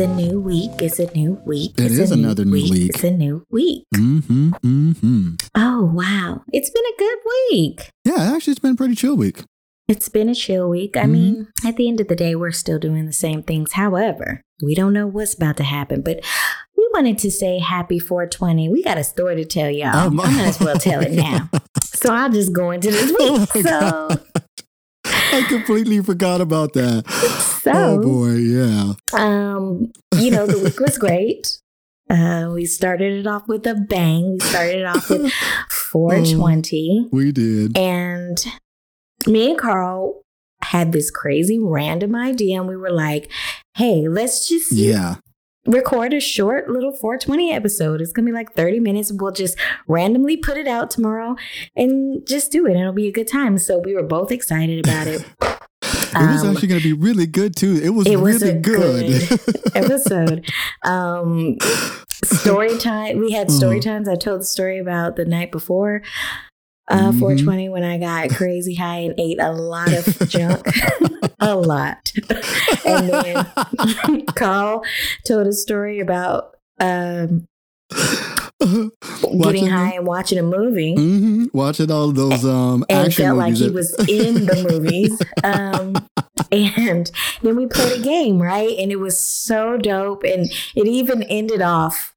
It's a new week. It's a new week. It it's is a another new week. It's a new week. Mm-hmm. Mm-hmm. Oh wow, it's been a good week. Yeah, actually, it's been a pretty chill week. It's been a chill week. I Mhm. mean, at the end of the day, we're still doing the same things. However, we don't know what's about to happen, but we wanted to say happy 420. We got a story to tell y'all. Oh, my- I might as well tell it now. so I'll just go into this Oh, week. my so, I completely forgot about that. so oh boy, yeah. Um, you know, the week was great. Uh, we started it off with a bang. We started it off with 420. We did. And me and Carl had this crazy random idea, and we were like, hey, let's just Yeah. record a short little 420 episode. It's gonna be like 30 minutes. We'll just randomly put it out tomorrow and just do it. And it'll be a good time. So we were both excited about it. It was Um, actually going to be really good too. It was it was really a good. episode. Um, story time. We had story Mhm. times. I told the story about the night before uh, Mhm. 420 when I got crazy high and ate a lot of junk, a lot. and then Carl told a story about um, getting high and watching a movie. hmm Watching all those um and action felt like he was in the movies. Um, and then we played a game, right? And it was so dope. And it even ended off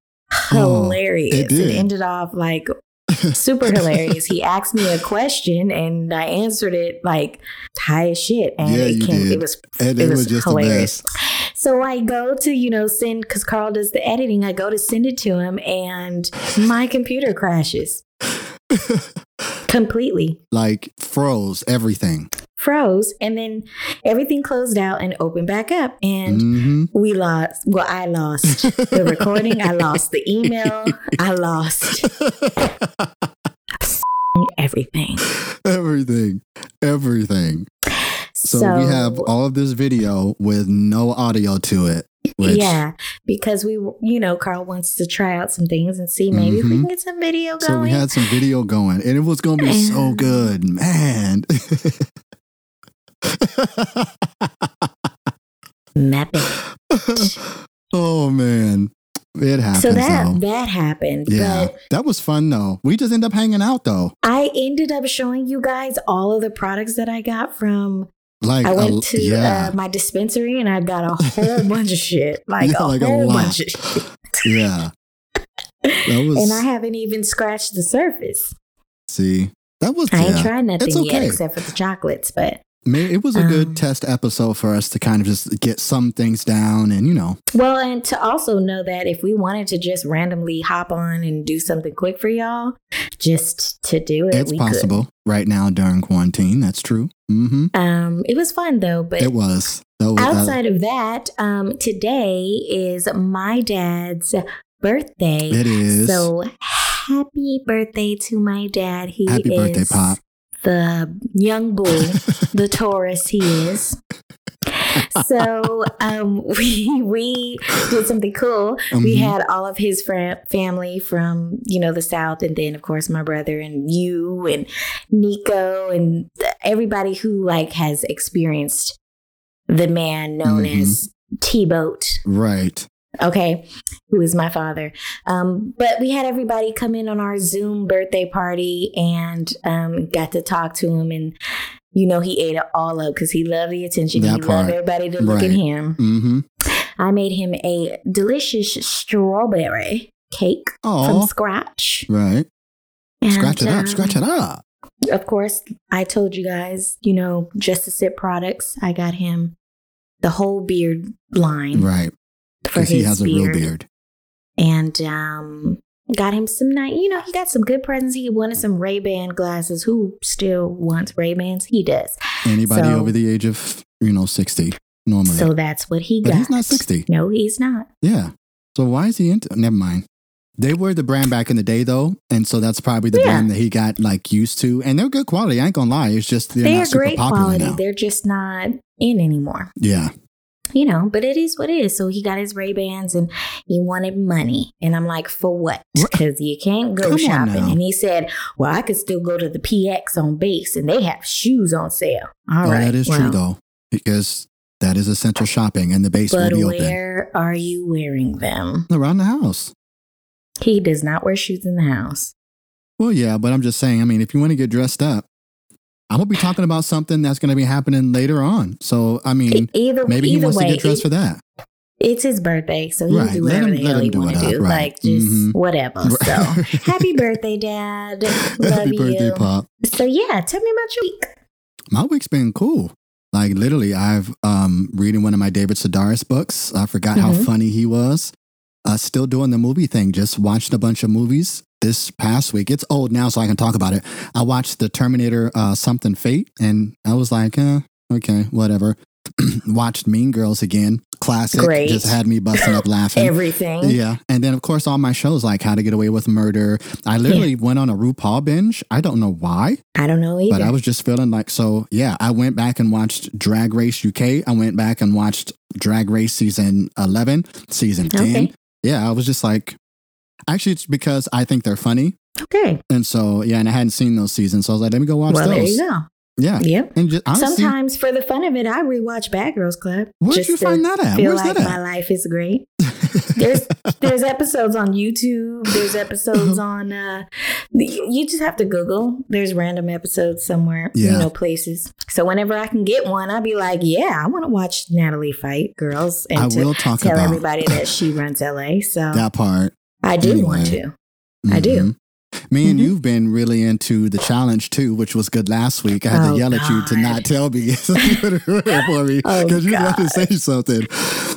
Oh, hilarious. it did. ended off like super hilarious. He asked me a question and I answered it like high as shit. And Yeah, it came, it was and it it, was, was just hilarious. So I go to, you know, send because Carl does the editing. I go to send it to him and my computer crashes completely. like froze everything. froze and then everything closed out and opened back up and hmm we lost well i lost the recording i lost the email i lost everything everything. Everything. So, we have all of this video with no audio to it. Which, yeah because we you know carl wants to try out some things and see maybe if we can get some video going So we had some video going, and it was going to be so good, man. Map oh man, it happens. so that though. that happened yeah, but that was fun though. We just end up hanging out though. i ended up showing you guys all of the products that i got from Like, I a- went to yeah, uh, my dispensary and I got a whole bunch of shit, like, Yeah, a like a whole lot. bunch of shit. yeah. That was. And I haven't even scratched the surface. see. That was. I ain't yeah. tried nothing It's yet except for the chocolates, but It was a good Um, test episode for us to kind of just get some things down, and you know, well, and to also know that if we wanted to just randomly hop on and do something quick for y'all, just to do it, it's we possible right now during quarantine. That's true. hmm. Um, it was fun though, but It was. That was uh, outside of that, um, today is my dad's birthday. it is. So happy birthday to my dad. He Happy is birthday, Pop. The young bull, the Taurus he is. So um, we we did something cool. We Mhm. had all of his fr- family from you know the south, and then of course my brother and you and Nico and everybody who like has experienced the man known Mhm. as T Boat right. Okay, who is my father. Um, but we had everybody come in on our Zoom birthday party and um, got to talk to him. And, you know, he ate it all up because he loved the attention. That he loved everybody to look Right. at him. Mm-hmm. I made him a delicious strawberry cake from Oh, scratch. right. And, Scratch it up. um, Scratch it up. Of course, I told you guys, you know, just to sip products. I got him the whole beard line Right. Because he has a real beard. and um got him some nice you know he got some good presents he wanted some ray-ban glasses who still wants ray-bans he does Anybody So- over the age of, you know, 60 normally. so that's what he but got he's not 60. no he's not Yeah. So why is he into Never mind. They were the brand back in the day, though. And so that's probably the Yeah. brand that he got like used to. And they're good quality. I ain't going to lie. It's just they're, they're, not super great popular quality now. they're just not in anymore Yeah. You know, but it is what it is. So he got his Ray Bans and he wanted money. And I'm like, for what? Because you can't go Come shopping. And he said, well, I could still go to the PX on base and they have shoes on sale. All oh, right. that is well, true though, because that is essential shopping, and the base But will be open where are you wearing them? around the house. He does not wear shoes in the house. Well, yeah, but I'm just saying. I mean, if you want to get dressed up, I'm gonna be talking about something that's gonna be happening later on. So, I mean, Either maybe he wants way, to get dressed it- for that. it's his birthday, so he'll Right. do Let whatever him- the hell he do want to do. right. Like just Mhm. whatever. So happy birthday, Dad. Love Happy birthday. Pop. So yeah, tell me about your week. My week's been cool. Like literally, I've um reading one of my David Sedaris books. I forgot how Mhm. funny he was. Uh, still doing the movie thing. Just watched a bunch of movies this past week. It's old now, so I can talk about it. I watched the Terminator uh, Something Fate, and I was like, eh, okay, whatever. watched Mean Girls again. Classic. Great. Just had me busting up laughing. Everything. Yeah. And then, of course, all my shows like How to Get Away with Murder. I literally went on a RuPaul binge. I don't know why, I don't know either. but I was just feeling like, so yeah, I went back and watched Drag Race UK. I went back and watched Drag Race season 11, season 10. Okay. Yeah. I was just like, actually, it's because I think they're funny. okay. And so, yeah, and I hadn't seen those seasons. So I was like, let me go watch well, there those. you go. Yeah. Yep. And just honestly, Sometimes for the fun of it, I rewatch Bad Girls Club. where'd you find that at? Where's like that my life is great. There's there's episodes on YouTube. There's episodes on uh you just have to Google. There's random episodes somewhere, you know, places. So whenever I can get one, I'll be like, yeah, I want to watch Natalie fight girls and I to will talk tell about everybody that she runs LA. So that part. I do want anyway. to. I do. Me and Mhm. you've been really into the challenge too, which was good last week. I had Oh, to yell at you to not tell me so you put it for me Oh, because you had to say something.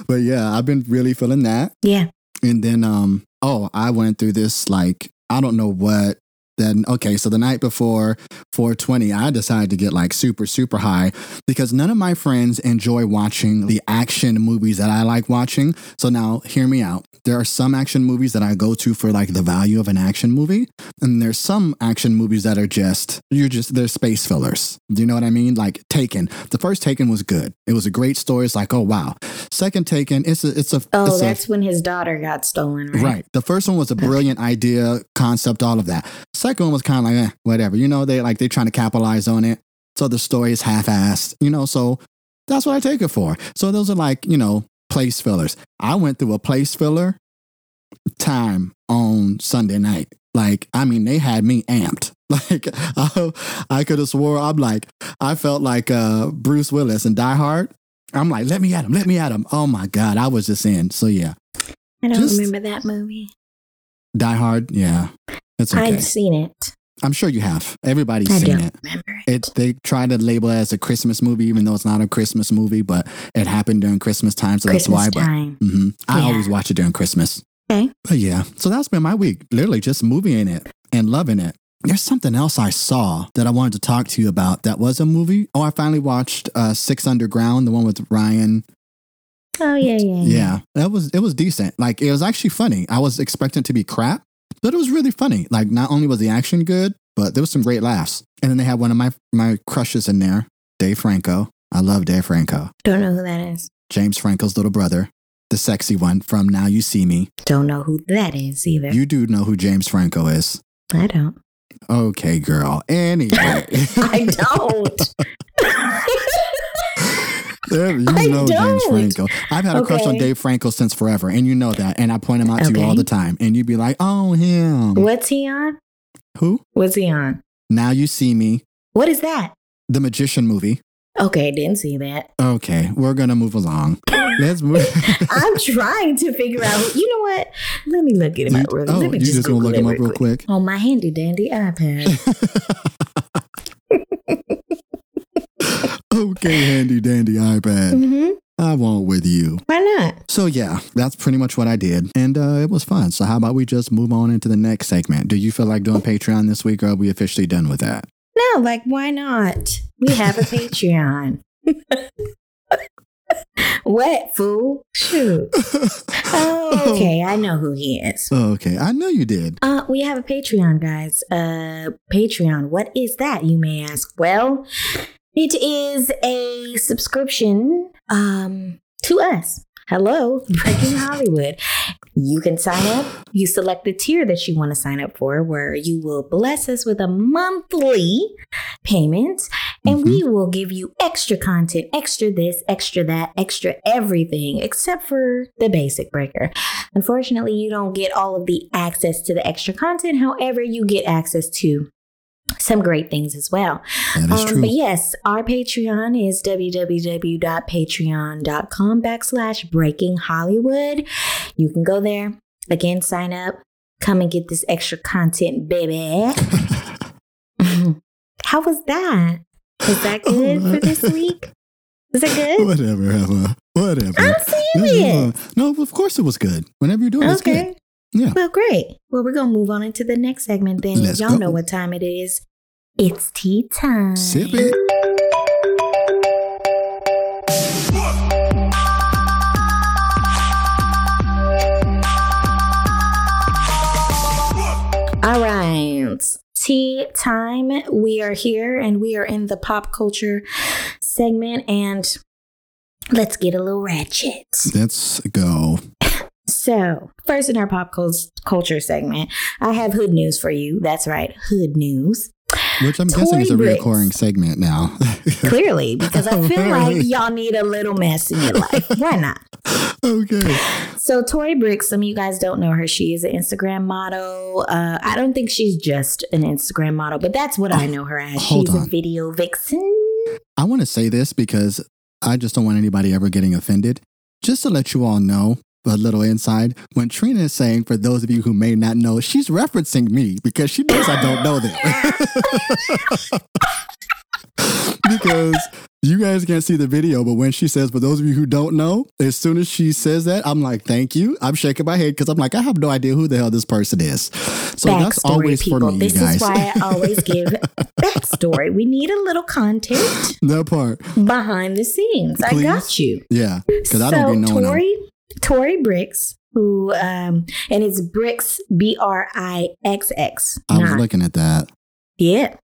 But yeah, I've been really feeling that. Yeah. And then, um, oh, I went through this like I don't know what. Then okay, so the night before 420, I decided to get like super super high because none of my friends enjoy watching the action movies that I like watching. So now, hear me out. There are some action movies that I go to for like the value of an action movie, and there's some action movies that are just you're just they're space fillers. Do you know what I mean? Like Taken. The first Taken was good. It was a great story. It's like oh wow. Second Taken, it's a it's a Oh, it's a, that's when his daughter got stolen, right? Right. The first one was a brilliant idea, concept, all of that. Second one was kind of like, eh, whatever. You know, they like they're trying to capitalize on it. So the story is half-assed. You know, so that's what I take it for. So those are like, you know, place fillers. I went through a place filler time on Sunday night. Like, I mean, they had me amped. Like, I, I could have swore I'm like, I felt like uh, Bruce Willis in Die Hard. I'm like, let me at him, let me at him. Oh my God, I was just in. So yeah, I don't Just- remember that movie. Die Hard, yeah, it's okay. I've seen it. I'm sure you have. Everybody's I seen it. remember it. It they try to label it as a Christmas movie, even though it's not a Christmas movie, but it happened during Christmas time, so Christmas that's why. time. But hmm I Yeah. always watch it during Christmas. Okay. But yeah, so that's been my week. Literally just moving in it and loving it. There's something else I saw that I wanted to talk to you about. That was a movie. Oh, I finally watched uh, Six Underground, the one with Ryan. Oh yeah, yeah, Yeah, that was it was decent. Like it was actually funny. I was expecting it to be crap, but it was really funny. Like not only was the action good, but there was some great laughs. And then they had one of my my crushes in there, Dave Franco. I love Dave Franco. Don't know who that is. James Franco's little brother, the sexy one from Now You See Me. Don't know who that is either. You do know who James Franco is. I don't. Okay, girl. Anyway. I don't. There, you I know James don't. Franco. I've had a crush on Dave Franco since forever, and you know that. And I point him out to you all the time, and you'd be like, "Oh, him." What's he on? Who? What's he on? Now you see me. What is that? The Magician movie. Okay, didn't see that. Okay, we're gonna move along. Let's move. I'm trying to figure out. You know what? Let me look at him up. Real, oh, let me you just, just gonna look him up real quick? on my handy dandy iPad. okay, handy dandy iPad. Mm-hmm. I won't with you. Why not? So yeah, that's pretty much what I did, and uh, it was fun. So how about we just move on into the next segment? Do you feel like doing Patreon this week, or are we officially done with that? No, like why not? We have a Patreon. what fool? Shoot. Oh, okay, I know who he is. Okay, I know you did. Uh, we have a Patreon, guys. Uh, Patreon. What is that? You may ask. Well, it is a subscription um to us. Hello, Breaking Hollywood. You can sign up. You select the tier that you want to sign up for, where you will bless us with a monthly payment, and we will give you extra content, extra this, extra that, extra everything, except for the basic breaker. Unfortunately, you don't get all of the access to the extra content. However, you get access to some great things as well. That is Um, true. but yes, our Patreon is www.patreon.com backslash breaking Hollywood. You can go there. Again, sign up. Come and get this extra content, baby. How was that? Was that good for this week? Was that good? Whatever, Emma. Whatever. I'm serious. No, of course it was good. Whenever you do it, it's good. Yeah. Well, great. Well, we're going to move on into the next segment then. Let's Y'all go. know what time it is. It's tea time. Sip it. All right. Tea time. We are here and we are in the pop culture segment and let's get a little ratchet. Let's go. So, first in our pop culture segment, I have hood news for you. That's right, hood news. Which I'm guessing is a Brixx. reoccurring segment now. Clearly, because I feel like y'all need a little mess in your life. Why not? okay. So Tori Brixx, some of you guys don't know her. She is an Instagram model. Uh, I don't think she's just an Instagram model, but that's what I know her as. She's a video vixen. I want to say this because I just don't want anybody ever getting offended. Just to let you all know, a little inside, when Trina is saying, for those of you who may not know, she's referencing me because she knows I don't know them. because you guys can't see the video, but when she says, for those of you who don't know, as soon as she says that, I'm like, thank you. I'm shaking my head because I'm like, I have no idea who the hell this person is. So that's always people. for me, this you guys. is why I always give backstory. We need a little content that part. behind the scenes. I got you. Yeah. Because I don't be knowing them. Tori, Brixx, who um, and it's Brixx B R I X X. I was looking at that. Yeah,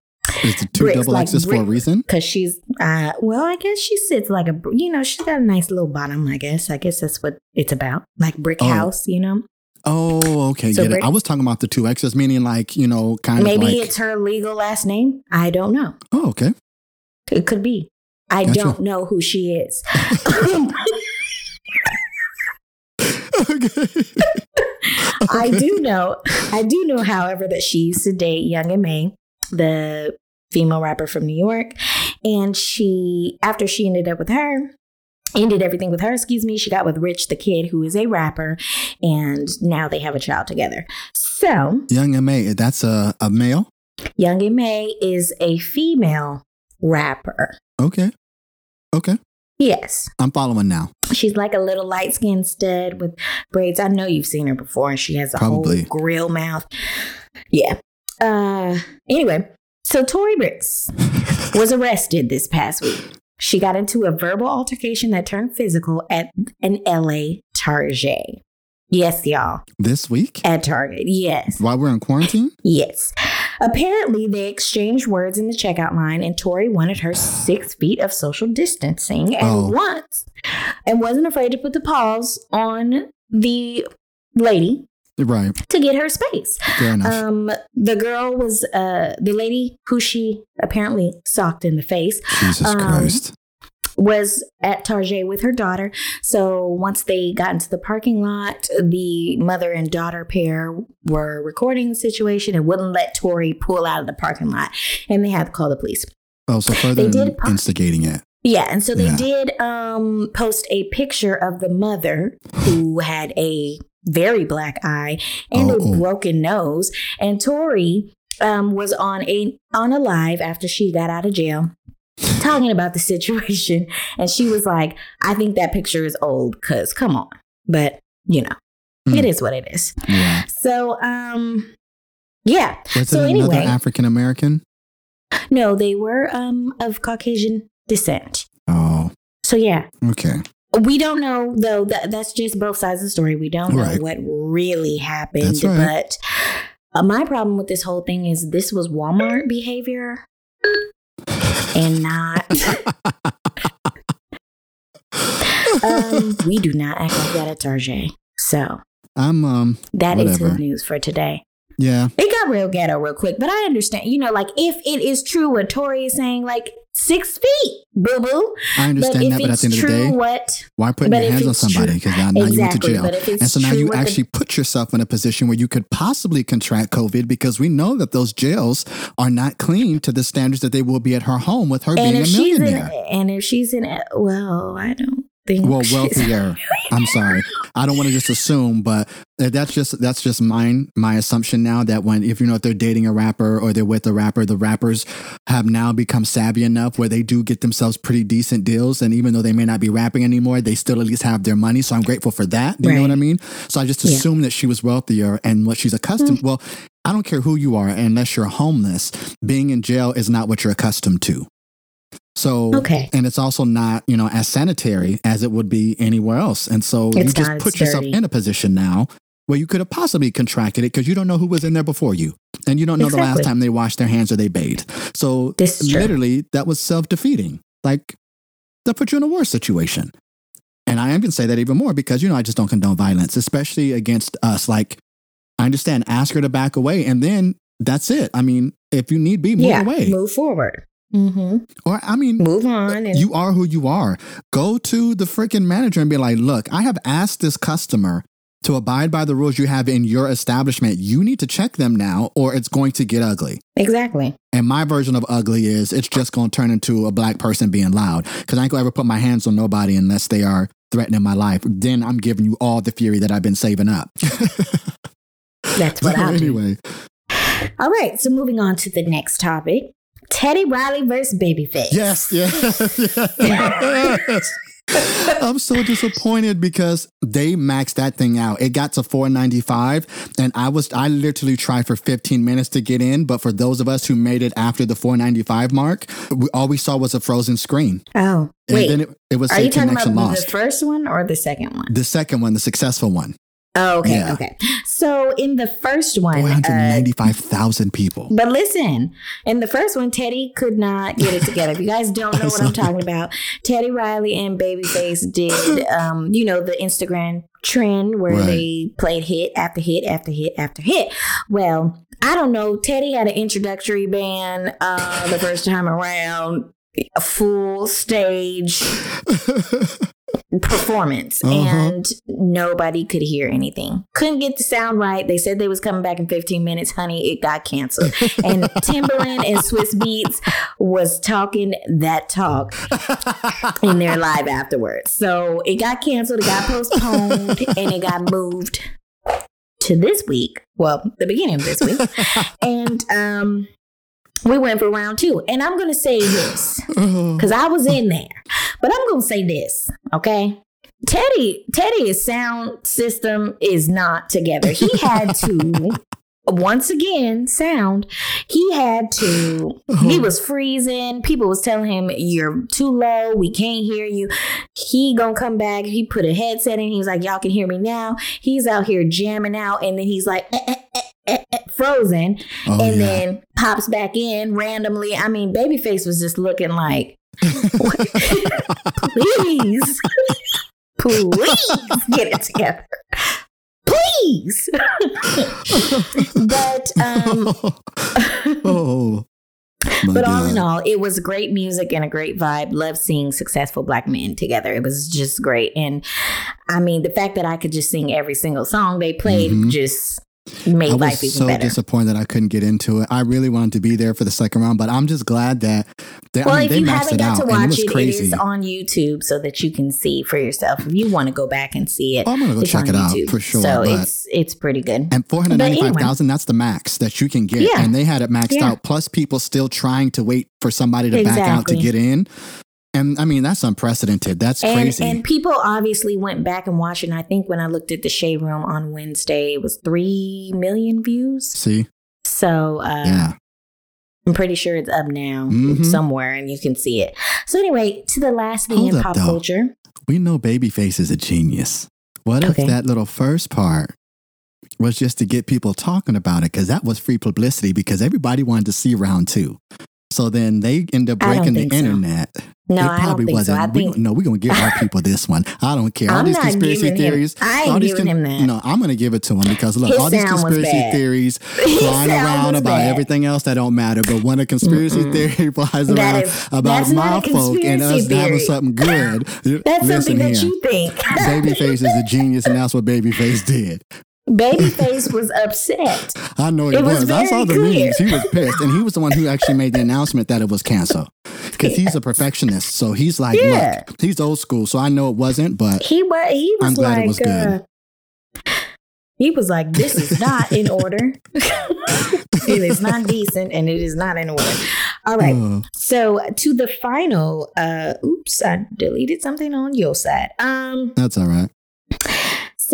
It's a two Bricks, double like X's for a reason. because she's uh, well, I guess she sits like a you know she's got a nice little bottom. I guess I guess that's what it's about, like brick Oh. house. You know, Oh, okay. So get it. Brick- I was talking about the two X's, meaning like, you know, kind maybe of like. it's her legal last name. I don't know. oh, okay. It could be. I Gotcha. don't know who she is. okay. I do know. I do know, however, that she used to date Young M.A, the female rapper from New York, and she after she ended up with her. Ended everything with her, excuse me. She got with Rich the Kid, who is a rapper, and now they have a child together. So, Young M.A, that's a, a male? Young M.A is a female rapper. Okay. Okay. Yes, I'm following now. She's like a little light skinned stud with braids. I know you've seen her before, and she has a Probably. whole grill mouth. Yeah. Uh. Anyway, so Tori Brixx was arrested this past week. She got into a verbal altercation that turned physical at an LA Target. Yes, y'all, this week? at Target. Yes. While we're in quarantine? Yes. Apparently, they exchanged words in the checkout line, and Tori wanted her six feet of social distancing and Oh. once and wasn't afraid to put the pause on the lady Right. to get her space. Fair enough. Um, the girl was uh the lady who she apparently socked in the face Jesus um, Christ. Was at Target with her daughter. So once they got into the parking lot, the mother and daughter pair were recording the situation and wouldn't let Tori pull out of the parking lot. And they had to call the police. Oh, so further they did instigating it. Yeah, and so they Yeah. did um, post a picture of the mother who had a very black eye and Oh, a oh. broken nose. And Tori um, was on a on a live after she got out of jail, talking about the situation, and she was like, "I think that picture is old, cause come on." But you know, Hmm. it is what it is. Yeah. So, um, yeah, Was So it another anyway- African American? no, they were um, of Caucasian descent. Oh, So yeah, okay. We don't know though. That that's just both sides of the story. We don't know what really happened. That's right. But uh, my problem with this whole thing is this was Walmart behavior, and not um, we do not act like that at Tarjay. So I'm um that is Whatever. good news for today. Yeah. It got real ghetto real quick, but I understand. You know, like if it is true what Tori is saying, like six feet, boo boo. I understand if that, but at it's the end of the true, day, what? why putting but your hands on somebody? Because now, now you went to jail. but And so now you what the- actually put yourself in a position where you could possibly contract COVID because we know that those jails are not clean to the standards that they will be at her home with her being a she's in, millionaire. and if she's in, well, I don't think. well, wealthier. I'm sorry. I don't want to just assume, but that's just that's just mine my assumption now that when if you know if they're dating a rapper or they're with a rapper, the rappers have now become savvy enough where they do get themselves pretty decent deals, and even though they may not be rapping anymore, they still at least have their money. So I'm grateful for that. Do you know what I mean? So I just Yeah. assumed that she was wealthier and what she's accustomed. Mm. Well, I don't care who you are, unless you're homeless. Being in jail is not what you're accustomed to. So Okay. and it's also not you know as sanitary as it would be anywhere else. And so you just put yourself dirty. in a position now where you could have possibly contracted it because you don't know who was in there before you. And you don't know the last time they washed their hands or they bathed. So This literally that was self-defeating. Like that put you in a worse situation. And i am going to say that even more because you know i just don't condone violence especially against us. Like i understand ask her to back away and then that's it. I mean if you need be move yeah, away. move forward. Hmm or i mean Move on. And you are who you are. Go to the freaking manager and be like, look, I have asked this customer to abide by the rules you have in your establishment. You need to check them now, or it's going to get ugly. exactly. And my version of ugly is it's just going to turn into a black person being loud because I ain't going to ever put my hands on nobody unless they are threatening my life. Then I'm giving you all the fury that I've been saving up. That's what So I do. anyway, All right. So moving on to the next topic: Teddy Riley versus Babyface. Yes, yes, yes. I'm so disappointed because they maxed that thing out. It got to 495 and I was I literally tried for 15 minutes to get in, but for those of us who made it after the 495 mark, we, all we saw was a frozen screen. Oh, And wait. then it, it was Are you talking about connection the first one or the second one? The second one, the successful one, Oh, okay, Yeah. okay. So in the first one, uh, 495,000 people. but listen, in the first one, Teddy could not get it together. If you guys don't know what I'm talking about, Teddy Riley and Babyface did, um, you know, the Instagram trend where Right. they played hit after hit after hit after hit. Well, I don't know. Teddy had an introductory band uh, the first time around, a full stage performance Uh-huh. and nobody could hear anything. Couldn't get the sound right. They said they was coming back in 15 minutes honey. It got canceled. And Timbaland and Swizz Beatz was talking that talk in their live afterwards. So it got canceled it got postponed and it got moved to this week. Well the beginning of this week. And um we went for round two and i'm gonna say this because I was in there. But I'm gonna say this, okay? Teddy, Teddy's sound system is not together. He had to once again sound. He had to. He was freezing. People was telling him you're too low. We can't hear you. He gonna come back. He put a headset in. He's like, y'all can hear me now. He's out here jamming out, and then he's like. "Eh, eh, eh, eh, eh," Frozen, Oh, and yeah. then pops back in randomly. I mean, Babyface was just looking like, please, please get it together. Please. but um oh. My but all in all, it was great music and a great vibe. Love seeing successful black men together. It was just great. And I mean, the fact that I could just sing every single song they played Mhm. just made I life was even so better. disappointed that I couldn't get into it. I really wanted to be there for the second round, but I'm just glad that they, Well, I mean, if they you maxed haven't it got out to and it watch was it, it crazy. is on YouTube so that you can see for yourself. If you want to go back and see it, Oh, I'm gonna go check it out YouTube. for sure. So it's it's pretty good. and 495,000, that's the max that you can get. Yeah. And they had it maxed Yeah. out, plus people still trying to wait for somebody to back out to get in. And I mean, that's unprecedented. That's And crazy. and people obviously went back and watched. it. And I think when I looked at the Shade Room on Wednesday, it was three million views. See? So uh, Yeah. I'm pretty sure it's up now Mhm. somewhere, and you can see it. So anyway, to the last thing Hold in pop though. culture. We know Babyface is a genius. What Okay. if that little first part was just to get people talking about it? Because that was free publicity because everybody wanted to see round two. So then they end up breaking the so. internet. No, it I don't probably think so. wasn't. I we, think no, we're gonna give our people this one. I don't care. All I'm these not conspiracy giving him- theories. I all ain't these giving him that. No, I'm gonna give it to him because look, His all these conspiracy theories His flying around about bad. everything else that don't matter. But when a conspiracy theory flies That around is- about my folk and us conspiracy having something good, That's listen something that here. you think. Babyface is a genius, and that's what Babyface did. Babyface was upset. I know he It was was. I saw the clear. memes. He was pissed, and he was the one who actually made the announcement that it was canceled because he's a perfectionist. So he's like, Yeah. look, he's old school. So I know it wasn't, but He was. He was I'm glad like. it was good. Uh, he was like, "This is not in order. it is not decent, and it is not in order." All right. uh, So to the final. Uh, oops, I deleted something on your side. Um. that's all right.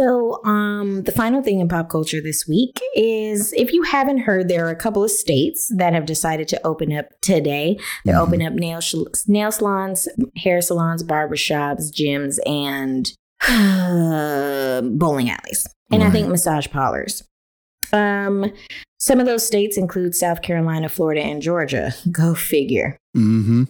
So, um, the final thing in pop culture this week is if you haven't heard, there are a couple of states that have decided to open up today. They're Mhm. opening up nail sh- nail salons, hair salons, barbershops, gyms, and bowling alleys, and I think massage parlors. Um, some of those states include South Carolina, Florida, and Georgia. Go figure. Mm-hmm.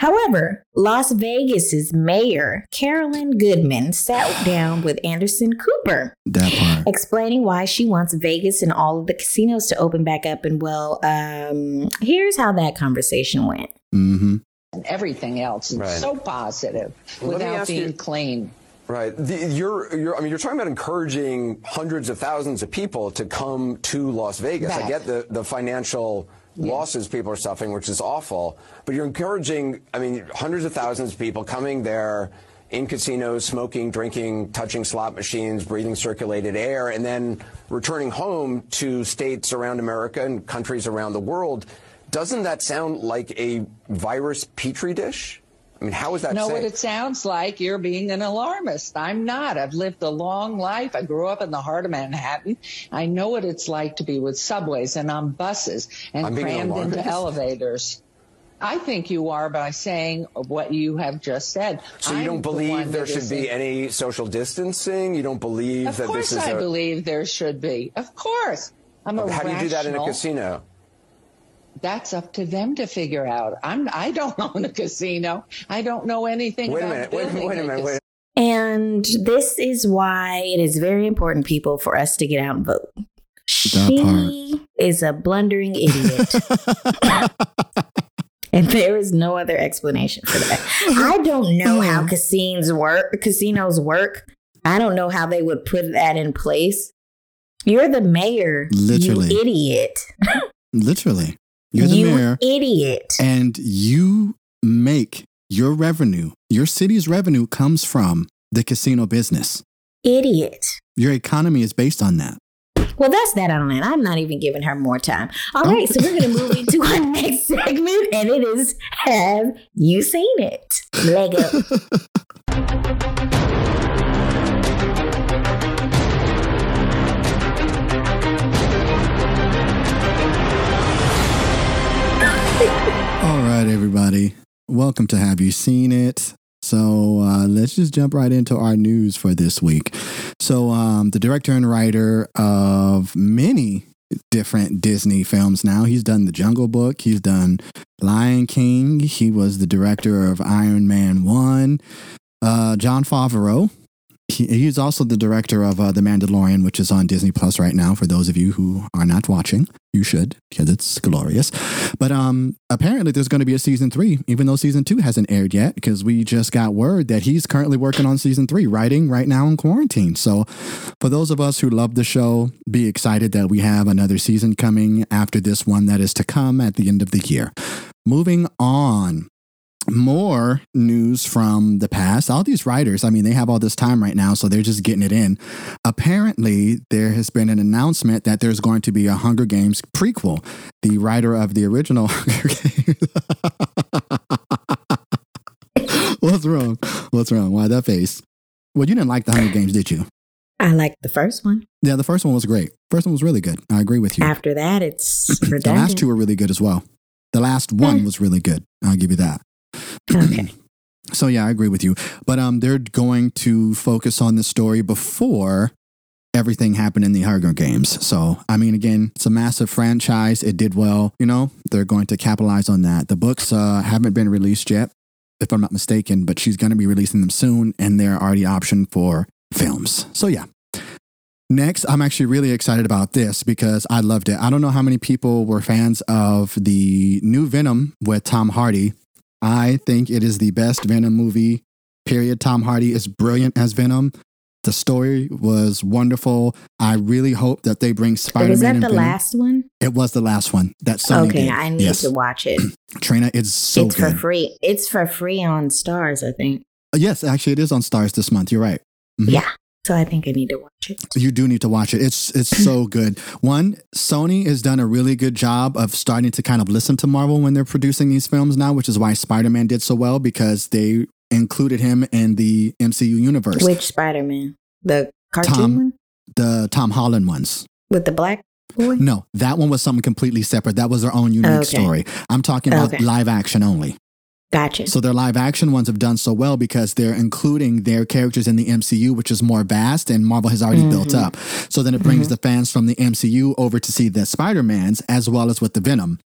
However, Las Vegas's mayor, Carolyn Goodman, sat down with Anderson Cooper, That part. explaining why she wants Vegas and all of the casinos to open back up. And well, um, here's how that conversation went. Mm-hmm. and everything else. It's Right. so positive Well, without being you- clean. Right. The, you're, you're, I mean, you're talking about encouraging hundreds of thousands of people to come to Las Vegas. I get the, the financial losses people are suffering, which is awful, but you're encouraging, I mean, hundreds of thousands of people coming there in casinos, smoking, drinking, touching slot machines, breathing circulated air, and then returning home to states around America and countries around the world. Doesn't that sound like a virus petri dish? I mean, how is that know safe? what it sounds like? You're being an alarmist. I'm not. I've lived a long life. I grew up in the heart of Manhattan. I know what it's like to be with subways and on buses I'm and an crammed into elevators. I think you are by saying what you have just said. So you I'm don't the believe there should be any social distancing? You don't believe Of that course, this is I a believe there should be. Of course, I'm a How do you do that in a casino? That's up to them to figure out. I'm. I don't own a casino. I don't know anything Wait a about minute, wait, building wait a minute, wait. And this is why it is very important, people, for us to get out and vote. She is a blundering idiot. And there is no other explanation for that. I don't know how hmm. casinos work. Casinos work. I don't know how they would put that in place. You're the mayor, Literally. you idiot. Literally. You're the you mayor, idiot. and you make your revenue, your city's revenue comes from the casino business. idiot. Your economy is based on that. Well, that's that on that. I'm not even giving her more time. All right, so we're going to move into our next segment, and it is Have You Seen It? Lego. right, everybody. Welcome to Have You Seen It? So uh, let's just jump right into our news for this week. So, um, the director and writer of many different Disney films now, he's done The Jungle Book, he's done Lion King, he was the director of Iron Man 1. Uh, Jon Favreau, he, he's also the director of uh, The Mandalorian, which is on Disney Plus right now. For those of you who are not watching, you should because it's glorious. But um, apparently, there's going to be a season three, even though season two hasn't aired yet, because we just got word that he's currently working on season three, writing right now in quarantine. So, for those of us who love the show, be excited that we have another season coming after this one that is to come at the end of the year. Moving on more news from the past. All these writers, I mean, they have all this time right now, so they're just getting it in. Apparently, there has been an announcement that there's going to be a Hunger Games prequel. The writer of the original Hunger Games. What's wrong? What's wrong? Why that face? Well, you didn't like the Hunger Games, did you? I like the first one. Yeah, the first one was great. First one was really good. I agree with you. After that, it's the last two were really good as well. The last one was really good. I'll give you that. Okay. So yeah, I agree with you. But um, they're going to focus on the story before everything happened in the Hunger Games. So, I mean, again, it's a massive franchise. It did well. You know, they're going to capitalize on that. The books uh, haven't been released yet, if I'm not mistaken, but she's going to be releasing them soon, and they're already optioned for films. So, yeah. Next, I'm actually really excited about this because I loved it. I don't know how many people were fans of the new Venom with Tom Hardy. I think it is the best Venom movie, period. Tom Hardy is brilliant as Venom. The story was wonderful. I really hope that they bring Spider Man. Was that the Venom. last one? It was the last one. That Sony okay, did. I need yes. to watch it. Trina, it's so it's good. for free. It's for free on Starz, I think. Yes, actually, it is on Starz this month. You're right. Mhm. Yeah. So I think I need to watch it. You do need to watch it. It's it's so good. One, Sony has done a really good job of starting to kind of listen to Marvel when they're producing these films now, which is why Spider Man did so well because they included him in the MCU universe. Which Spider Man? The cartoon Tom. one The Tom Holland ones. with the black boy. No, that one was something completely separate. That was their own unique Okay. story. I'm talking about Okay. live action only. Gotcha. So their live action ones have done so well because they're including their characters in the MCU, which is more vast and Marvel has already built Mhm. up. So then it brings the fans from the MCU over to see the Spider Mans as well as with the Venom.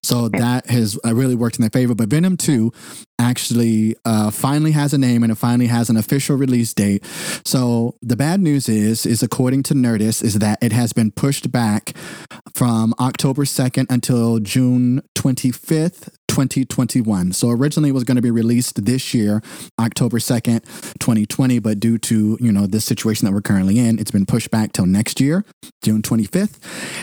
So that has uh, really worked in their favor. But Venom 2 actually uh, finally has a name and it finally has an official release date. So the bad news is, is according to Nerdist, is that it has been pushed back from October 2nd until June 25th, 2021. So originally it was going to be released this year, October 2nd, 2020, but due to, you know, this situation that we're currently in, it's been pushed back till next year, June 25th.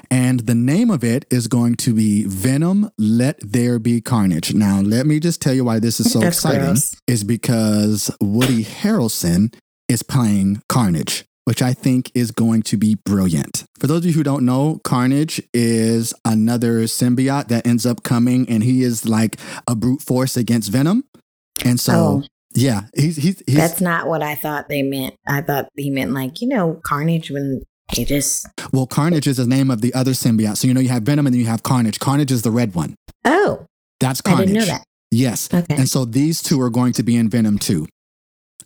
And the name of it is going to be Venom Let There Be Carnage. Now, let me just tell you why this is so That's exciting gross. is because Woody Harrelson is playing Carnage, which I think is going to be brilliant. For those of you who don't know, Carnage is another symbiote that ends up coming and he is like a brute force against Venom. And so, Oh. yeah, he's, he's, he's That's not what I thought they meant. I thought he meant like, you know, Carnage when he just well, Carnage is the name of the other symbiote. So, you know, you have Venom and then you have Carnage. Carnage is the red one. Oh, That's I Carnage. didn't know that. Yes. Okay. And so these two are going to be in Venom too.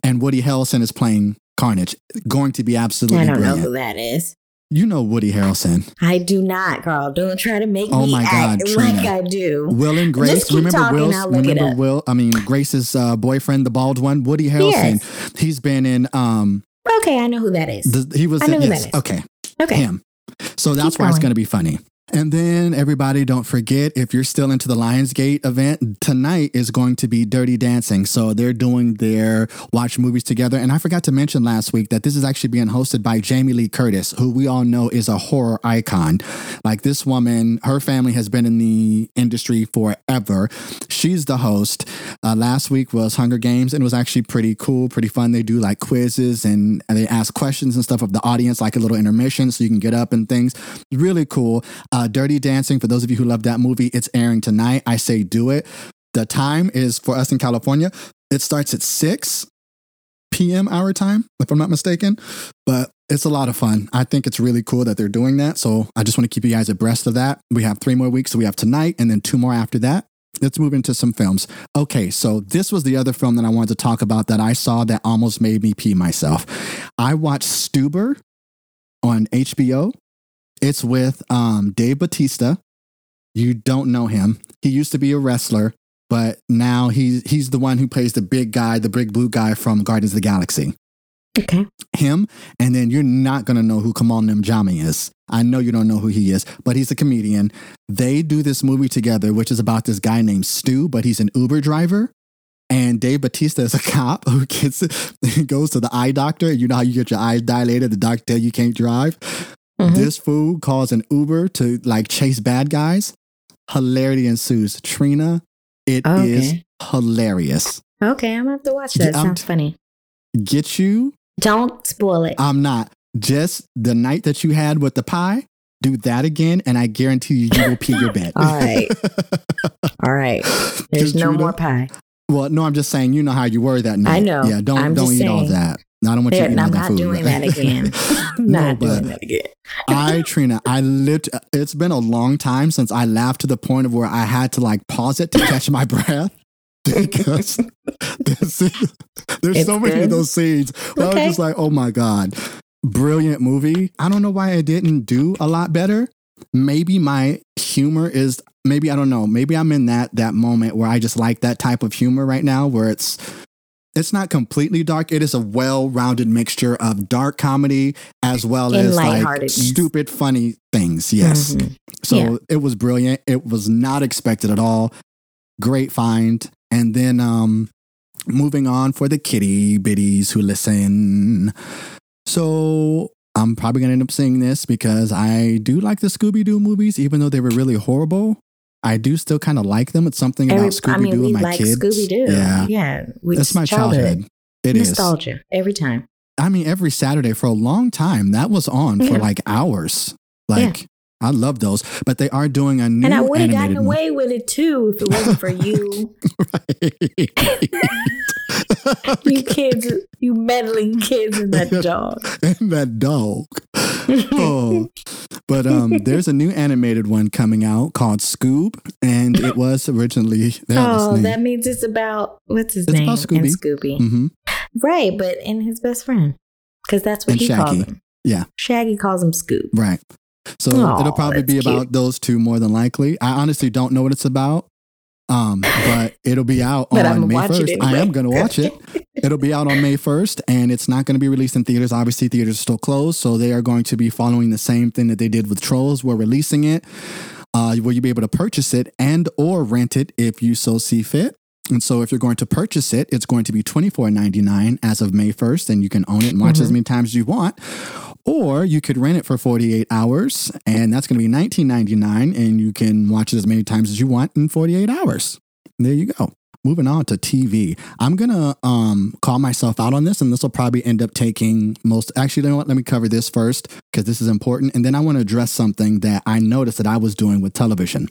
And Woody Harrelson is playing Carnage. Going to be absolutely I don't know who that is. You know Woody Harrelson. I do not, Carl. Don't try to make Oh me my God, act Trina. like I do. Will and Grace. Remember Will? I'll look it Remember. Will? I mean Grace's uh, boyfriend, the bald one, Woody Harrelson. He's been in. Um, Okay, I know who that is. the, he was. I know in, who yes, that is. okay, okay. him. So that's Keep why it's going. going to be funny. And then everybody, don't forget if you're still into the Lionsgate event tonight is going to be Dirty Dancing. So they're doing their watch movies together. And I forgot to mention last week that this is actually being hosted by Jamie Lee Curtis, who we all know is a horror icon. Like this woman, her family has been in the industry forever. She's the host. Uh, last week was Hunger Games and it was actually pretty cool, pretty fun. They do like quizzes and, and they ask questions and stuff of the audience, like a little intermission so you can get up and things. Really cool. Uh, Dirty Dancing, for those of you who love that movie, it's airing tonight. I say do it. The time is for us in California. It starts at 6 p.m. our time, if I'm not mistaken. But it's a lot of fun. I think it's really cool that they're doing that. So I just want to keep you guys abreast of that. We have three more weeks. So we have tonight and then two more after that. Let's move into some films. Okay, so this was the other film that I wanted to talk about that I saw that almost made me pee myself. I watched Stuber on HBO. It's with um, Dave Bautista. You don't know him. He used to be a wrestler, but now he's he's the one who plays the big guy, the big blue guy from Guardians of the Galaxy. Okay. Him, and then you're not gonna know who Kumail Nanjiani is. I know you don't know who he is, but he's a comedian. They do this movie together, which is about this guy named Stu, but he's an Uber driver. And Dave Bautista is a cop who gets goes to the eye doctor. You know how you get your eyes dilated, the doctor you can't drive. Mhm. This fool calls an Uber to like chase bad guys. Hilarity ensues. Trina, it is Okay. hilarious. Okay, I'm gonna have to watch that. Yeah, Sounds t- funny. Get you? Don't spoil it. I'm not. Just the night that you had with the pie, do that again, and I guarantee you, you will pee your bed. All right. All right. There's no Trina? more pie. Well, no, I'm just saying, you know how you were that night. I know. Yeah, don't I'm don't eat all that. I don't want you eating I'm not food. doing but- that again. I'm No, not but- doing that again. I, Trina, I lived. It's been a long time since I laughed to the point of where I had to like pause it to catch my breath because there's, there's It's so many of those scenes. Where I was just like, oh my god. brilliant movie. I don't know why I didn't do a lot better. Maybe my humor is maybe I don't know. Maybe I'm in that that moment where I just like that type of humor right now where it's it's not completely dark. It is a well-rounded mixture of dark comedy as well And as like stupid funny things. Yes. Mhm. So Yeah. it was brilliant. It was not expected at all. Great find. And then um moving on for the kitty biddies who listen. So I'm probably gonna end up seeing this because I do like the Scooby Doo movies, even though they were really horrible. I do still kind of like them. It's something Every- about Scooby I mean, Doo and my like kids. Scooby Doo. Yeah, yeah. That's my childhood. It is. Nostalgia every time. I mean, every Saturday for a long time that was on for like hours. Like I love those, but they are doing a new And I would have gotten one. away with it too if it wasn't for you. you kids, you meddling kids and that dog. and that dog. oh. But um, there's a new animated one coming out called Scoob, and it was originally oh, that means it's about what's his It's name? about Scooby. And Scooby. hmm Right, but and his best friend. Because that's what And he calls Shaggy. him. Yeah. Shaggy calls him Scoop. right. So Aw, it'll probably be that's about those two more than likely. I honestly don't know what it's about. Um, but it'll be out on I'ma May watch it first. I am gonna watch it. It'll be out on May 1st and it's not going to be released in theaters. Obviously, theaters are still closed. So they are going to be following the same thing that they did with Trolls. We're releasing it uh, where you'll be able to purchase it and or rent it if you so see fit. And so if you're going to purchase it, it's going to be $24.99 as of May 1st, and you can own it and watch it as many times as you want. Or you could rent it for 48 hours, and that's going to be $19.99, and you can watch it as many times as you want in 48 hours. There you go. Moving on to TV. I'm gonna um call myself out on this, and this will probably end up taking most. Actually, you know what? Let me cover this first because this is important, and then I want to address something that I noticed that I was doing with television.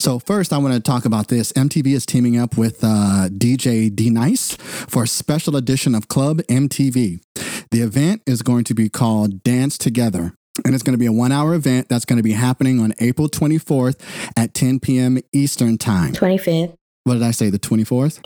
So first, I want to talk about this. MTV is teaming up with uh, DJ D Nice for a special edition of Club MTV. The event is going to be called Dance Together. And it's going to be a one hour event that's going to be happening on April 24th at 10 p.m. Eastern Time. 25th. What did I say? The 24th?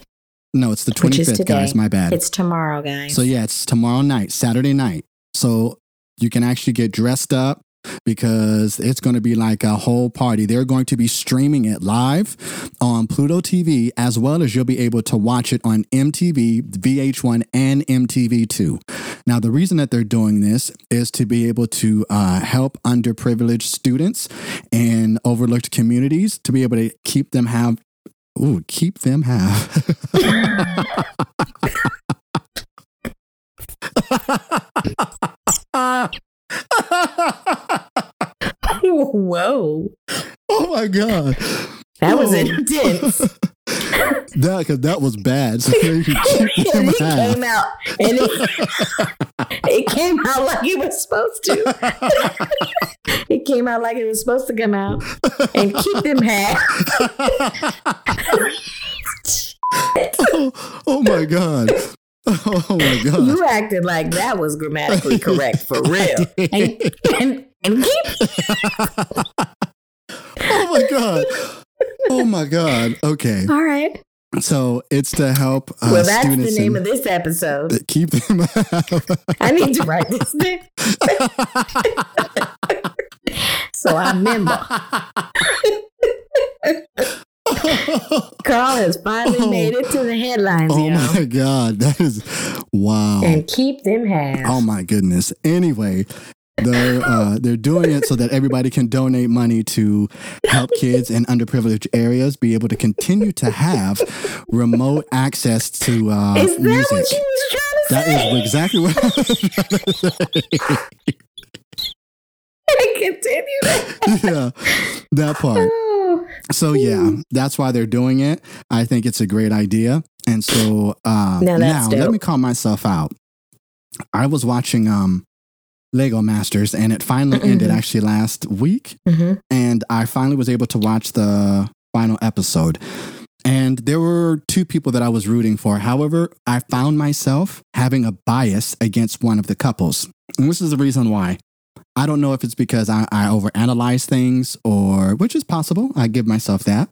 No, it's the Which is 25th, today. guys. My bad. It's tomorrow, guys. So yeah, it's tomorrow night, Saturday night. So you can actually get dressed up because it's going to be like a whole party. They're going to be streaming it live on Pluto TV as well as you'll be able to watch it on MTV, VH1, and MTV2. Now, the reason that they're doing this is to be able to uh, help underprivileged students and overlooked communities to be able to keep them have. Ooh, keep them have. Whoa. oh my god, That was Oh. intense. that because that was bad. So you it came out and it, it came out like it was supposed to. It came out like it was supposed to come out and keep them half. oh, oh my god. Oh my god. You acted like that was grammatically correct for real. And, and, oh my god. Oh my god. Okay. all right. So it's to help uh, Well, that's the name of this episode. keep them I need to write this down so I remember. Carl has finally Oh. made it to the headlines, oh you know. my god. That is wow. And keep them half. Oh my goodness. Anyway, they're uh, they're doing it so that everybody can donate money to help kids in underprivileged areas be able to continue to have remote access to uh, is that music. what you was trying to That say? is exactly what. I was trying to say. Continue yeah, that part. Oh. So yeah, that's why they're doing it. I think it's a great idea. And so uh, Now now let me call myself out. I was watching um, Lego Masters, and it finally ended Mhm. actually last week. Mhm. and I finally was able to watch the final episode. And there were two people that I was rooting for. However, I found myself having a bias against one of the couples. And this is the reason why. I don't know if it's because I, I overanalyze things or, which is possible. I give myself that.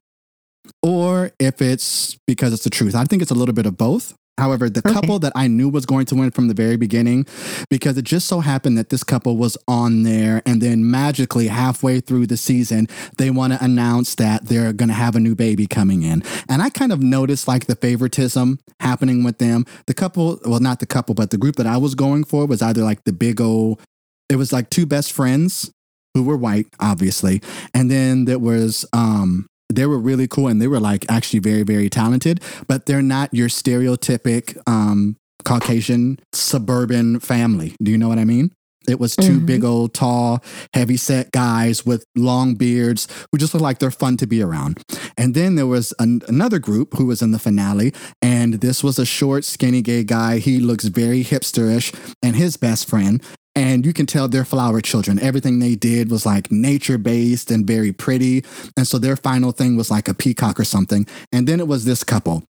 Or if it's because it's the truth. I think it's a little bit of both. However, the Okay. couple that I knew was going to win from the very beginning, because it just so happened that this couple was on there, and then magically halfway through the season, they want to announce that they're going to have a new baby coming in. And I kind of noticed like the favoritism happening with them. The couple, well, not the couple, but the group that I was going for was either like the big old, it was like two best friends who were white, obviously. And then there was, um, they were really cool and they were like actually very, very talented, but they're not your stereotypic um, Caucasian suburban family. Do you know what I mean? It was 2 Mhm. big old, tall, heavy set guys with long beards who just look like they're fun to be around. And then there was an, another group who was in the finale, and this was a short, skinny gay guy. He looks very hipsterish, and his best friend. And you can tell they're flower children. Everything they did was like nature based and very pretty. And so their final thing was like a peacock or something. And then it was this couple.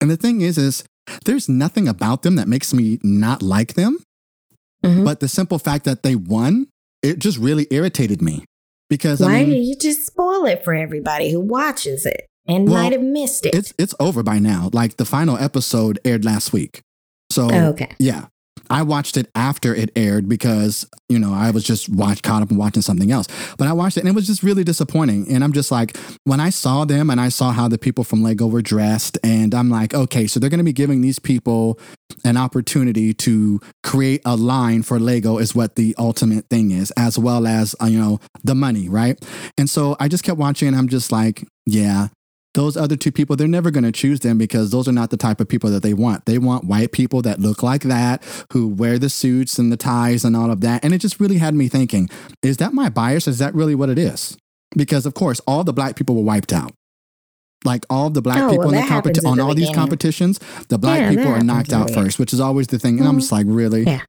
And the thing is, is there's nothing about them that makes me not like them. Mhm. But the simple fact that they won, it just really irritated me. Because Why I do mean, you just spoil it for everybody who watches it and Well, might have missed it? it's it's over by now. Like the final episode aired last week. So Oh, okay. yeah. I watched it after it aired because, you know, I was just watch caught up and watching something else. But I watched it and it was just really disappointing. And I'm just like, when I saw them and I saw how the people from Lego were dressed, and I'm like, okay, so they're gonna be giving these people an opportunity to create a line for Lego is what the ultimate thing is, as well as uh, you know, the money, right? And so I just kept watching and I'm just like, yeah, those other two people, they're never going to choose them because those are not the type of people that they want. They want white people that look like that, who wear the suits and the ties and all of that. And it just really had me thinking, is that my bias? Is that really what it is? Because, of course, all the black people were wiped out. Like all the black Oh, people well, in the competition, on the all these competitions, the black Yeah, people are knocked out first, which is always the thing. And I'm Mhm. just like, really? Yeah.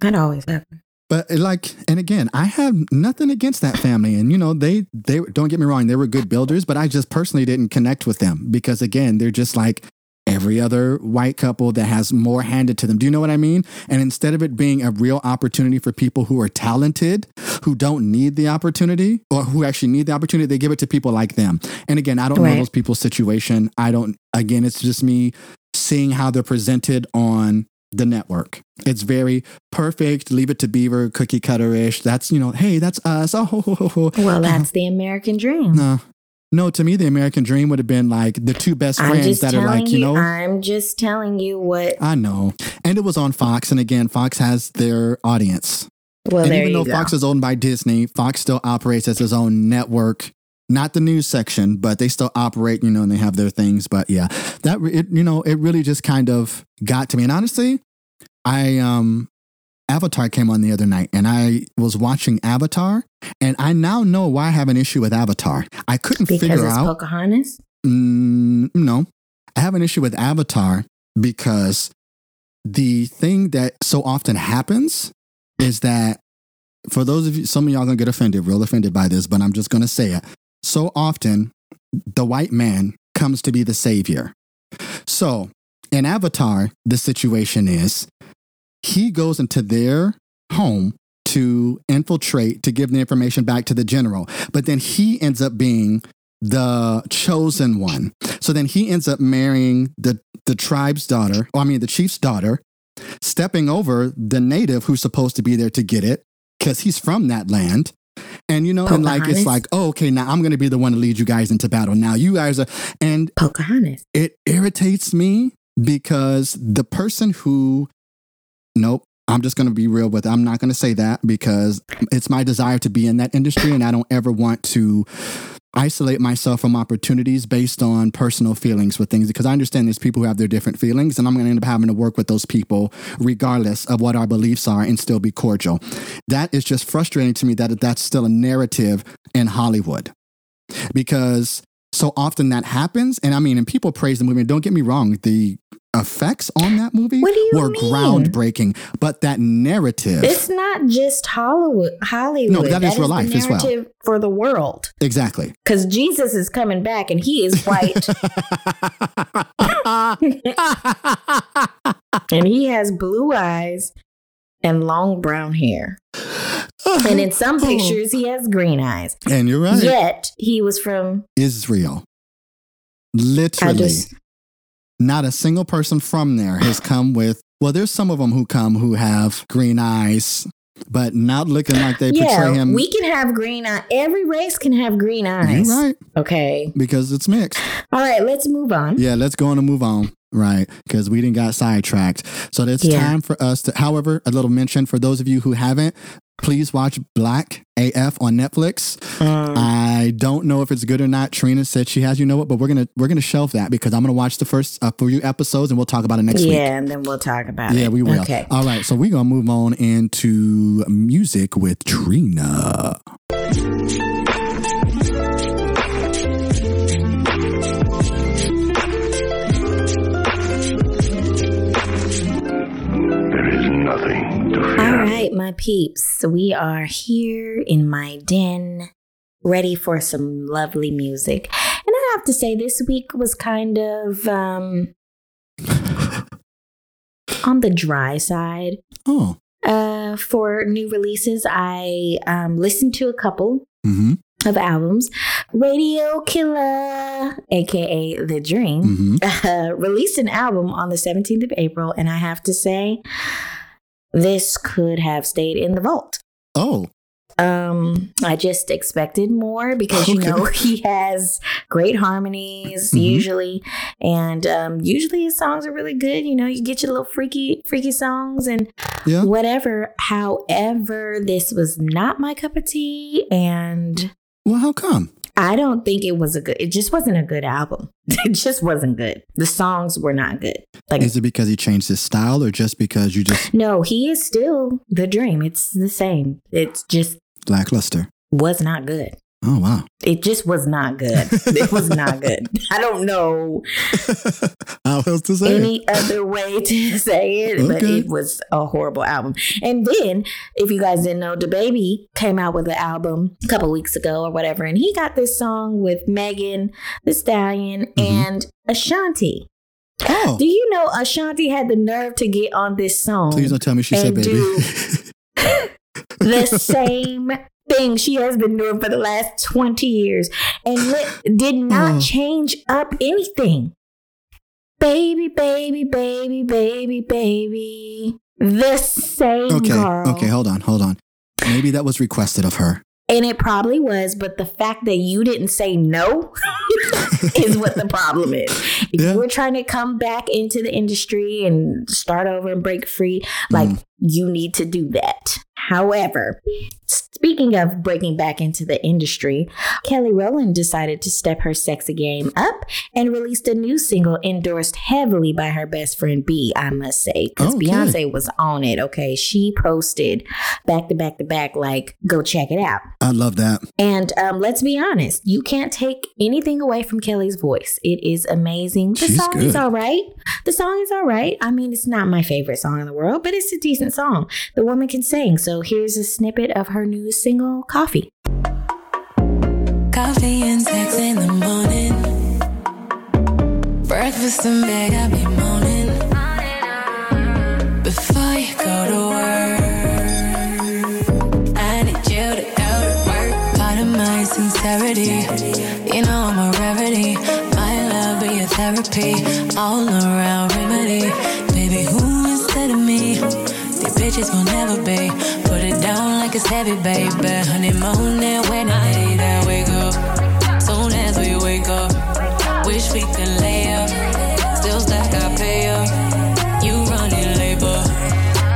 That always happens. But uh, like, and again, I have nothing against that family, and you know, they they don't get me wrong, they were good builders, but I just personally didn't connect with them because again, they're just like every other white couple that has more handed to them. Do you know what I mean? And instead of it being a real opportunity for people who are talented, who don't need the opportunity, or who actually need the opportunity, they give it to people like them. And again, I don't know those people's situation. I don't. Again, it's just me seeing how they're presented on the network. It's very perfect. Leave it to Beaver, cookie cutter ish. That's you know, hey, that's us. Oh, ho, ho, ho. Well, that's uh-huh. the American dream. no, no. To me, the American dream would have been like the two best friends that are like, you know, I'm just telling you what. I know. And it was on Fox, and again, Fox has their audience. Well, and even you though go. Fox is owned by Disney, Fox still operates as his own network. Not the news section, but they still operate, you know, and they have their things. But yeah, that it, you know, it really just kind of got to me. And honestly, I um Avatar came on the other night and I was watching Avatar and I now know why I have an issue with Avatar. I couldn't because figure it's out Pocahontas. Mm, no, I have an issue with Avatar because the thing that so often happens is that for those of you, some of y'all gonna get offended, real offended by this, but I'm just gonna say it. So often, the white man comes to be the savior. So in Avatar, the situation is he goes into their home to infiltrate to give the information back to the general, but then he ends up being the chosen one. So then he ends up marrying the the tribe's daughter, or I mean the chief's daughter, stepping over the native who's supposed to be there to get it because he's from that land. And you know, and like it's like, oh, okay, now I'm gonna be the one to lead you guys into battle. Now you guys are, and Pocahontas. it irritates me because the person who nope i'm just going to be real with it. i'm not going to say that because it's my desire to be in that industry and i don't ever want to isolate myself from opportunities based on personal feelings with things because i understand there's people who have their different feelings and i'm going to end up having to work with those people regardless of what our beliefs are and still be cordial. That is just frustrating to me that that's still a narrative in hollywood. Because so often that happens and i mean and people praise the movie don't get me wrong the effects on that movie What do you were mean? groundbreaking but that narrative It's not just Hollywood. Hollywood. No, that is real life as well. for the world. exactly Because Jesus is coming back and he is white and he has blue eyes and long brown hair. Uh-huh. And in some oh. pictures, he has green eyes. and you're right Yet he was from. israel literally just. not a single person from there has come with. Well, there's some of them who come who have green eyes, but not looking like they yeah, portray him. we can have green eye. Every race can have green eyes. You're right Okay. because it's mixed. All right, let's move on. Yeah, let's go on and move on. Right, because we didn't got sidetracked. So it's Yeah. time for us to. However, a little mention for those of you who haven't. Please watch Black AF on Netflix. Mm. I don't know if it's good or not. Trina said she has. You know what? But we're gonna we're gonna shelve that because I'm gonna watch the first uh, few episodes and we'll talk about it next yeah, week. Yeah, and then we'll talk about it. Yeah, we will. Okay. All right, so we're gonna move on into music with Trina. My peeps. We are here in my den, ready for some lovely music. And I have to say, this week was kind of um, on the dry side. Oh, Uh, for new releases, I um, listened to a couple mm-hmm, of albums. Radio Killer, aka The Dream, mm-hmm. uh, released an album on the 17th of April, and I have to say, this could have stayed in the vault. Oh, Um, I just expected more because you Okay. know he has great harmonies Mhm. usually, and um, usually his songs are really good. You know, you get your little freaky, freaky songs and yeah. whatever. However, this was not my cup of tea, and Well, how come? I don't think it was a good. It just wasn't a good album. It just wasn't good. The songs were not good. Like Is it because he changed his style, or just because you just no, he is still the dream. It's the same. It's just lackluster? was not good. Oh wow. It just was not good. It was not good. I don't know How else to say? it? any other way to say it, but it was a horrible album. And then, if you guys didn't know, DaBaby came out with an album a couple weeks ago or whatever, and he got this song with Megan, Thee Stallion, Mhm. and Ashanti. Oh, Do you know Ashanti had the nerve to get on this song? please don't tell me she said baby. the same thing she has been doing for the last 20 years and li- did not Oh. change up anything. Baby, baby, baby, baby, baby. The same okay, girl. okay, hold on, hold on. Maybe that was requested of her. And it probably was, but the fact that you didn't say no is what the problem is. If Yeah. you were trying to come back into the industry and start over and break free, like Mm. you need to do that. However, speaking of breaking back into the industry, Kelly Rowland decided to step her sexy game up and released a new single endorsed heavily by her best friend B, I must say, because Okay. Beyonce was on it. Okay. She posted back to back to back, like, go check it out. I love that. And um, let's be honest, you can't take anything away from Kelly's voice. It is amazing. The She's song is all right. The song is all right. I mean, it's not my favorite song in the world, but it's a decent song. The woman can sing. So here's a snippet of her new single, Coffee. Coffee and sex in the morning. Breakfast in bed, I be moaning. Before you go to work, I need you to go to work. Part of my sincerity, you know I'm a rarity. My love be a therapy, all around remedy. Baby, who instead of me? These bitches will never be. Put it down like it's heavy, baby. Honeymoon and wedding day, then wake up. Soon as we wake up, wish we could lay up. Still stack our pay up. You running labor,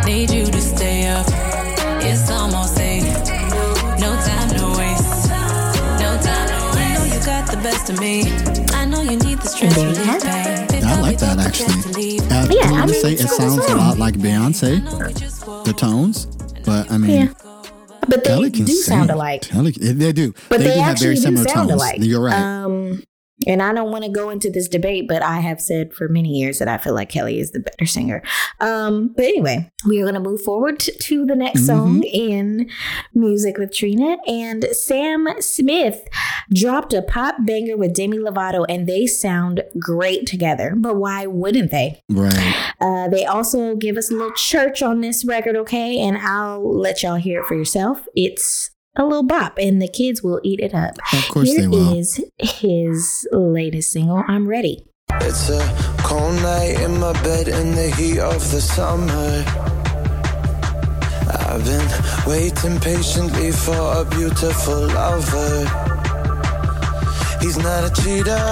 need you to stay up. It's almost eight, no time to waste. No time to waste. I know you got the best of me. I know you need the stress relief, that actually. get. I, Yeah, I'm gonna mean, say it sounds a lot like Beyonce, I know we just woke the tones, but I mean, Yeah. But they Kelly can do sing. sound alike. Kelly, they do. But they, they, do have actually very do similar sound tones. alike. You're right. Um, and I don't want to go into this debate, but I have said for many years that I feel like Kelly is the better singer. Um, but anyway, we are going to move forward to the next song in Music with Trina. And Sam Smith dropped a pop banger with Demi Lovato, and they sound great together. But why wouldn't they? right. Uh, they also give us a little church on this record, okay? And I'll let y'all hear it for yourself. It's a little bop, and the kids will eat it up. Of course Here they will. is his latest single, I'm Ready. It's a cold night in my bed in the heat of the summer. I've been waiting patiently for a beautiful lover. He's not a cheater,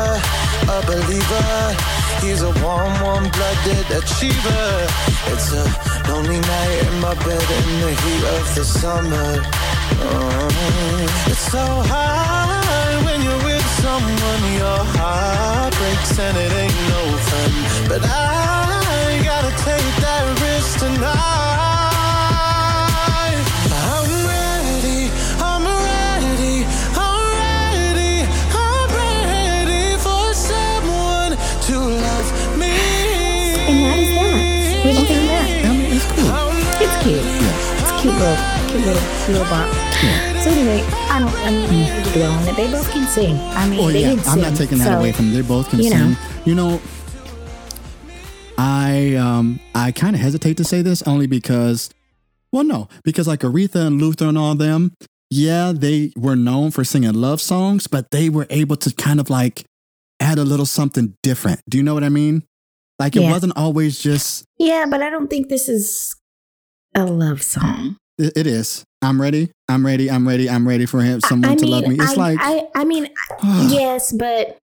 a believer. He's a warm, warm blooded achiever. It's a lonely night in my bed in the heat of the summer. Oh, it's so hard when you're with someone, your heart breaks and it ain't no fun. But I gotta take that risk tonight. Little, cute little, little bop. So anyway, I don't, I don't dwell on it. They both can sing. I mean, Oh they yeah, can I'm sing. not taking that so, away from them. They both can you sing. know. You know, I um I kind of hesitate to say this only because, well, no, because like Aretha and Luther and all them, yeah, they were known for singing love songs, but they were able to kind of like add a little something different. Do you know what I mean? Like it Yeah. wasn't always just Yeah, but I don't think this is a love song. It, is. I'm ready. I'm ready. I'm ready. I'm ready for him. Someone I to love me. It's I, like I, I mean, yes, but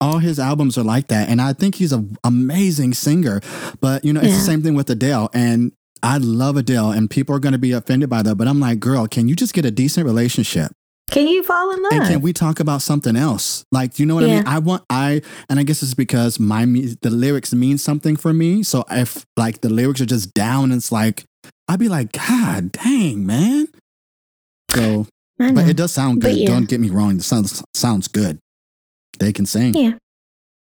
all his albums are like that and i think he's an amazing singer but you know it's Yeah. the same thing with adele and i love adele and people are going to be offended by that but i'm like girl can you just get a decent relationship can you fall in love? and can we talk about something else like you know what i mean i want i and i guess it's because my the lyrics mean something for me so if like the lyrics are just down it's like i'd be like god dang man so but it does sound good yeah. don't get me wrong The sounds sounds good they can sing Yeah.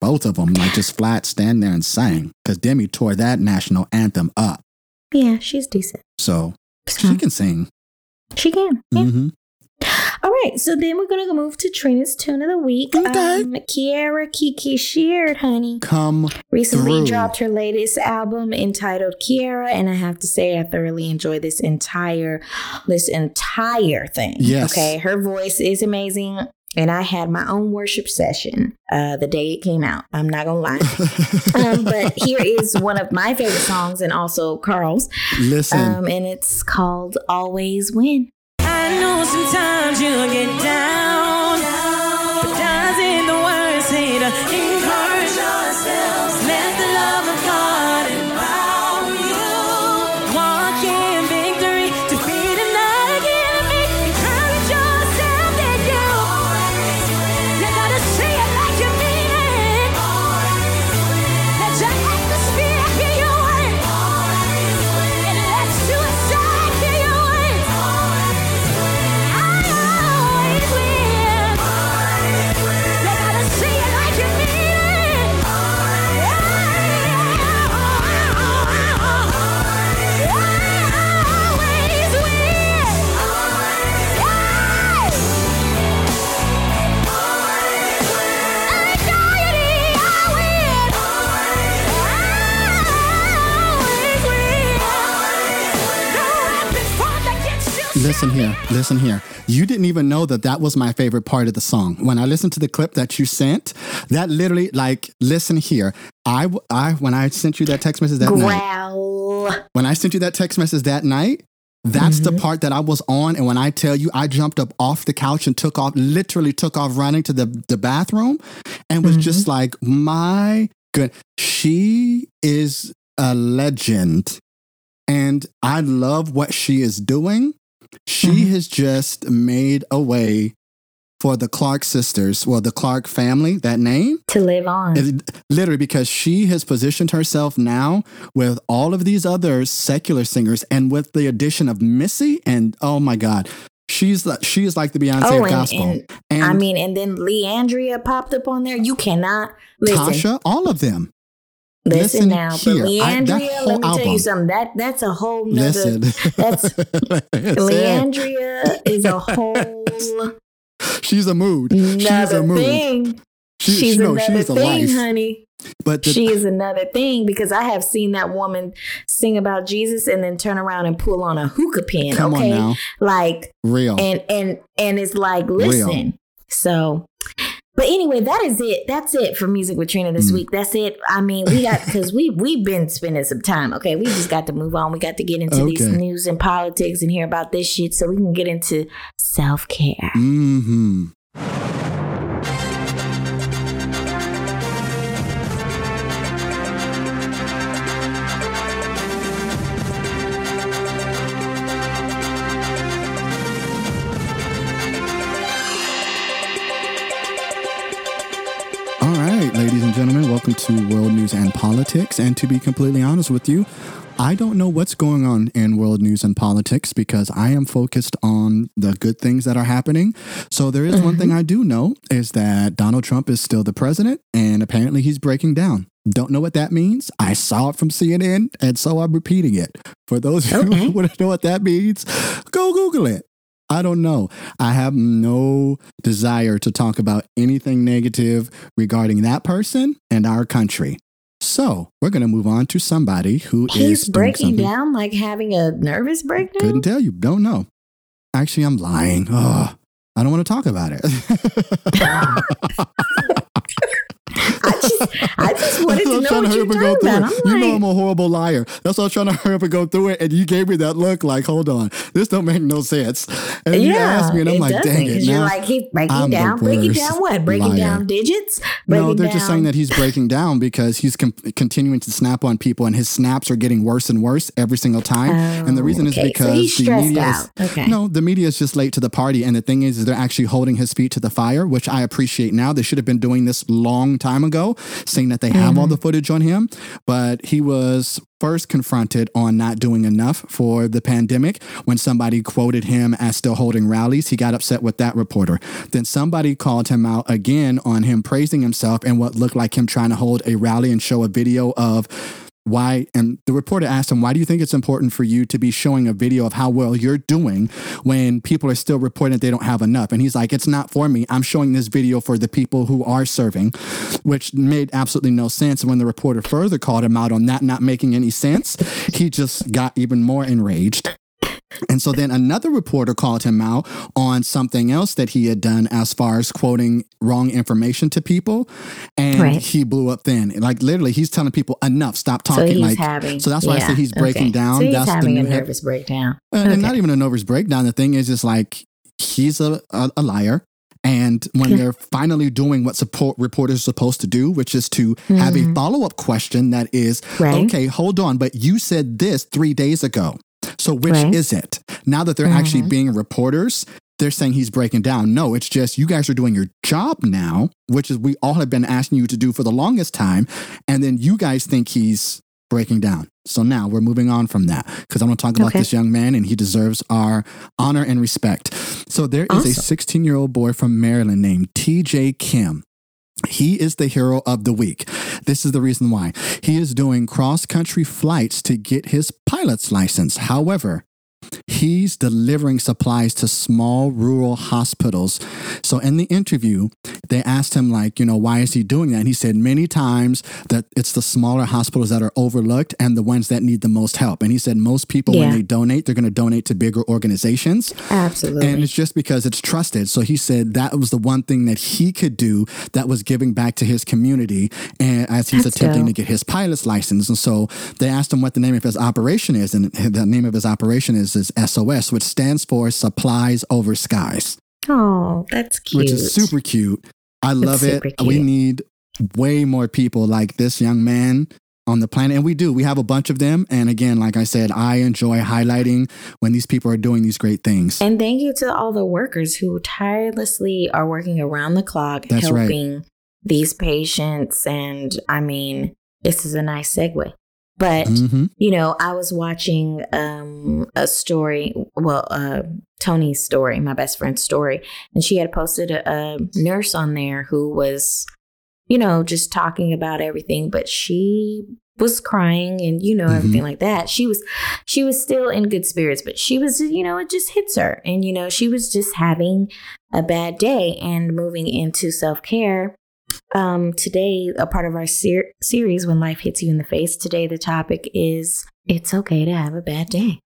both of them like just flat stand there and sang because Demi tore that national anthem up. Yeah, she's decent. So So, she can sing. she can. Yeah. hmm All right, so then we're gonna move to Trina's tune of the week. Okay. Um, Kierra Kiki Sheard, honey, Come recently through. dropped her latest album entitled Kierra, and I have to say I thoroughly enjoyed this entire this entire thing. Yes. Okay, her voice is amazing. And I had my own worship session uh, the day it came out. I'm not gonna lie. um, but here is one of my favorite songs and also Carl's. listen. Um, and it's called Always Win. Sometimes you get down, but doesn't the word say to Listen here, listen here. You didn't even know that that was my favorite part of the song. When I listened to the clip that you sent, that literally, like, listen here. I, I when I sent you that text message that night, when I sent you that text message that night, that's the mm-hmm. part that I was on. And when I tell you, I jumped up off the couch and took off, literally took off running to the, the bathroom and was just mm-hmm. like, my good. She is a legend. And I love what she is doing. She Mhm. has just made a way for the Clark sisters, well, the Clark family, that name. To live on. It- literally because she has positioned herself now with all of these other secular singers and with the addition of Missy and oh my god she's like she is like the Beyonce Oh, of and, gospel and, and I mean, and then Le'Andria popped up on there. You cannot listen. Tasha all of them listen, listen now, here. but I- Le'Andria, whole let me tell you something. That that's a whole nother. listen that's-. Le'Andria is a whole she's a mood she's a another mood thing. She- she's she- no, another she's thing, honey. but the, she is another thing because I have seen that woman sing about Jesus and then turn around and pull on a hookah pin. come okay, on now like real and and and it's like listen. So But anyway, that is it. That's it for music with Trina this Mm. week. That's it. I mean, we got because we we've been spending some time. Okay, we just got to move on. We got to get into these news and politics and hear about this shit, so we can get into self care. hmm to World News and Politics. And to be completely honest with you, I don't know what's going on in world news and politics because I am focused on the good things that are happening. So there is one thing mm-hmm. I do know is that Donald Trump is still the president and apparently he's breaking down. Don't know what that means. I saw it from CNN and so I'm repeating it. For those of you Okay. who want to know what that means, go Google it. I don't know. I have no desire to talk about anything negative regarding that person and our country. So we're going to move on to somebody who is He's doing breaking down, like having a nervous breakdown. Couldn't tell you. Don't know. Actually, I'm lying. Ugh, I don't want to talk about it. I just, I just wanted to I'm know trying what hurry you're up and go talking about. it. You know I'm a horrible liar. That's why I'm trying to hurry up and go through it. And you gave me that look like, hold on, this don't make no sense. And then you asked me, and I'm like, dang it. You're like, he's breaking I'm down. Breaking down what? Breaking liar. down digits? no, they're just saying that he's breaking down because he's com- continuing to snap on people, and his snaps are getting worse and worse every single time. and the reason Oh, okay. is So because he's the media is Okay. no, the media is just late to the party. And the thing is, is they're actually holding his feet to the fire, which I appreciate now. They should have been doing this long time ago, saying that they have Mm-hmm. all the footage on him. But he was first confronted on not doing enough for the pandemic when somebody quoted him as still holding rallies. He got upset with that reporter. Then somebody called him out again on him praising himself and what looked like him trying to hold a rally and show a video of why and the reporter asked him why do you think it's important for you to be showing a video of how well you're doing when people are still reporting that they don't have enough? And he's like it's not for me. I'm showing this video for the people who are serving which made absolutely no sense. And when the reporter further called him out on that not making any sense he just got even more enraged and so then another reporter called him out on something else that he had done as far as quoting wrong information to people. And Right. he blew up then. Like literally, he's telling people, enough, stop So talking. he's like, having. so that's why I yeah, said he's breaking okay. down. So he's that's having the a new head- nervous breakdown. Uh, and not even a nervous breakdown. The thing is, is like he's a, a, a liar. And when they're finally doing what support reporters are supposed to do, which is to have a follow up question that is, Mm-hmm. Right. okay, hold on, but you said this three days ago. So which Right. is it? Now that they're actually Mhm. being reporters, they're saying he's breaking down. No, it's just you guys are doing your job now, which is we all have been asking you to do for the longest time. And then you guys think he's breaking down. So now we're moving on from that because I'm going to talk about Okay. this young man and he deserves our honor and respect. So there is a 16 year old boy from Maryland named TJ Kim. He is the hero of the week. This is the reason why. He is doing cross country flights to get his pilot's license. However, he's delivering supplies to small rural hospitals. So in the interview, they asked him like, you know, why is he doing that? And he said many times that it's the smaller hospitals that are overlooked and the ones that need the most help. And he said most people when they donate, they're going to donate to bigger organizations. Absolutely. And it's just because it's trusted. So he said that was the one thing that he could do that was giving back to his community and as he's That's attempting dope. to get his pilot's license. And so they asked him what the name of his operation is. And the name of his operation is, is SOS, which stands for Supplies Over Skies, oh, that's cute. which is super cute. I love it. super We need way more people like this young man on the planet. And we do. We have a bunch of them. And again, like I said, I enjoy highlighting when these people are doing these great things. And thank you to all the workers who tirelessly are working around the clock That's right. helping these patients. And I mean, this is a nice segue. But, hmm you know, I was watching um, a story, well, uh, Tony's story, my best friend's story, and she had posted a, a nurse on there who was, you know, just talking about everything, but she was crying and you know everything like that. She was she was still in good spirits but she was you know it just hits her. And you know she was just having a bad day and moving into self-care um, today, a part of our ser- series, When Life Hits You in the Face, today the topic is It's Okay to Have a Bad Day.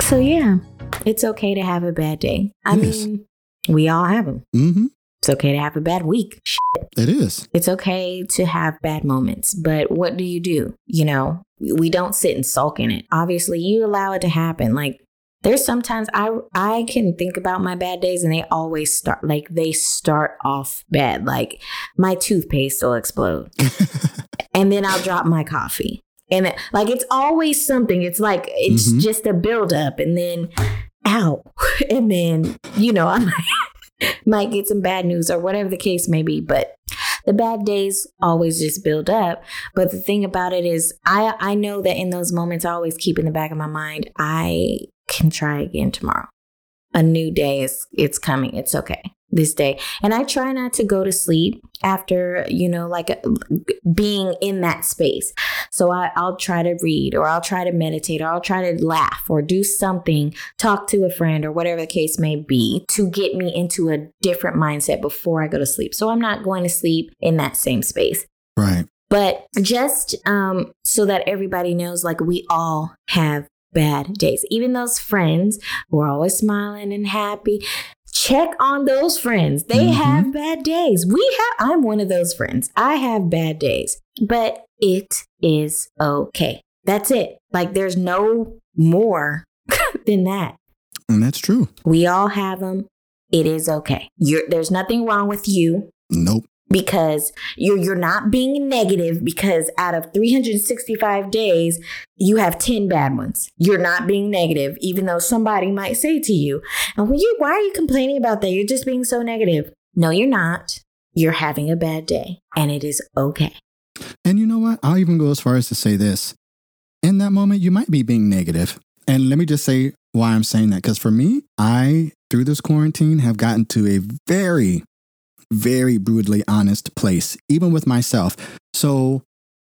So, yeah, it's okay to have a bad day. I yes. mean, we all have them. hmm It's okay to have a bad week. It is. It's okay to have bad moments, but what do you do? You know, we don't sit and sulk in it. Obviously, you allow it to happen. Like there's sometimes I I can think about my bad days and they always start like they start off bad. Like my toothpaste will explode. and then I'll drop my coffee. And it, like it's always something. It's like it's Mhm. just a buildup and then out, And then, you know, I might, might get some bad news or whatever the case may be. But the bad days always just build up. But the thing about it is I I know that in those moments I always keep in the back of my mind, I can try again tomorrow. A new day is it's coming. It's okay. This day. And I try not to go to sleep after, you know, like uh, being in that space. So I, I'll try to read or I'll try to meditate or I'll try to laugh or do something, talk to a friend or whatever the case may be to get me into a different mindset before I go to sleep. So I'm not going to sleep in that same space. Right. But just um, so that everybody knows, like we all have bad days. Even those friends who are always smiling and happy, check on those friends. They Mhm. have bad days. We have, I'm one of those friends. I have bad days, but it is okay. That's it. Like there's no more than that. And that's true. We all have them. It is okay. You're, there's nothing wrong with you Nope. Because you're you're not being negative because out of 365 days you have 10 bad ones you're not being negative even though somebody might say to you and when you why are you complaining about that you're just being so negative no you're not you're having a bad day and it is okay And you know what? I'll even go as far as to say this. In that moment, you might be being negative. And let me just say why I'm saying that. Because for me, I, through this quarantine, have gotten to a very, very brutally honest place, even with myself. So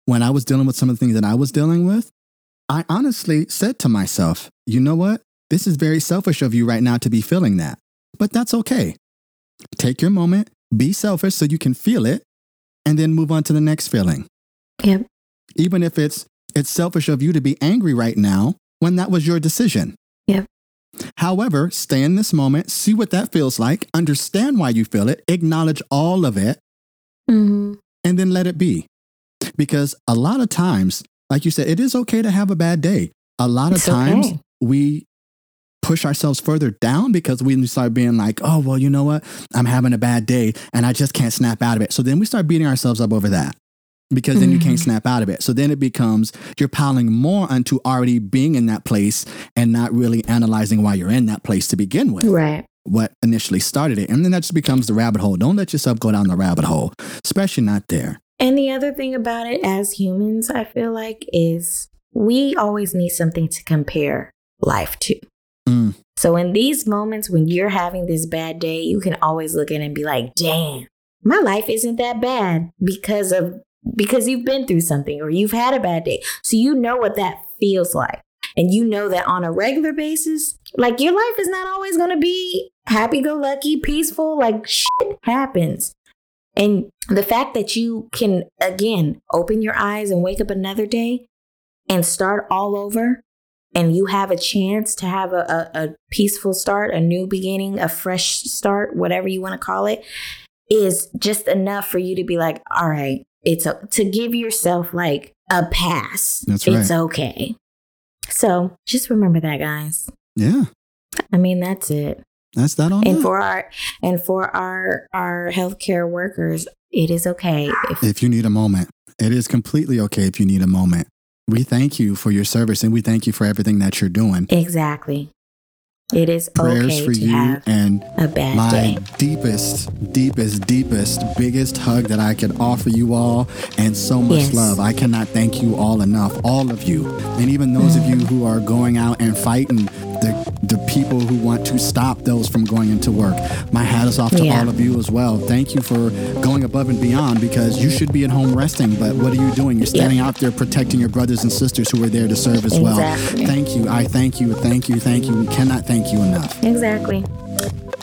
when I was dealing with some of the things that I was dealing with, I honestly said to myself, you know what? This is very selfish of you right now to be feeling that. But that's okay. Take your moment, be selfish so you can feel it, and then move on to the next feeling yep even if it's it's selfish of you to be angry right now when that was your decision. However, stay in this moment, see what that feels like, understand why you feel it, acknowledge all of it, mm-hmm. and then let it be. Because a lot of times, like you said, it is okay to have a bad day. A lot of It's times okay. we push ourselves further down because we start being like, oh, well, you know what? I'm having a bad day and I just can't snap out of it. So then we start beating ourselves up over that because then you can't Mhm. snap out of it. So then it becomes you're piling more onto already being in that place and not really analyzing why you're in that place to begin with right what initially started it. And then that just becomes the rabbit hole. Don't let yourself go down the rabbit hole, especially not there. And the other thing about it as humans, I feel like, is we always need something to compare life to. Mm. So in these moments when you're having this bad day, you can always look at it and be like, damn, my life isn't that bad because of because you've been through something or you've had a bad day. So you know what that feels like. And you know that on a regular basis, like your life is not always going to be happy go lucky, peaceful, like shit happens. And the fact that you can, again, open your eyes and wake up another day and start all over, and you have a chance to have a, a, a peaceful start, a new beginning, a fresh start, whatever you want to call it, is just enough for you to be like, all right, it's a, to give yourself like a pass. That's It's okay. So just remember that, guys. Yeah. I mean, that's it That's that on and that. for our and for our our healthcare workers it is okay if if you need a moment. It is completely okay if you need a moment. We thank you for your service and we thank you for everything that you're doing. exactly it is Prayers okay for to you have and a bad my day deepest, deepest, deepest, biggest hug that I can offer you all, and so much Yes. love. I cannot thank you all enough, all of you, and even those of mm. you who are going out and fighting the the people who want to stop those from going into work. My hat is off to Yeah. all of you as well. Thank you for going above and beyond because you should be at home resting, but what are you doing? You're standing out there protecting your brothers and sisters who are there to serve as well. Exactly. Thank you. I thank you. Thank you. Thank you. We cannot thank you enough. exactly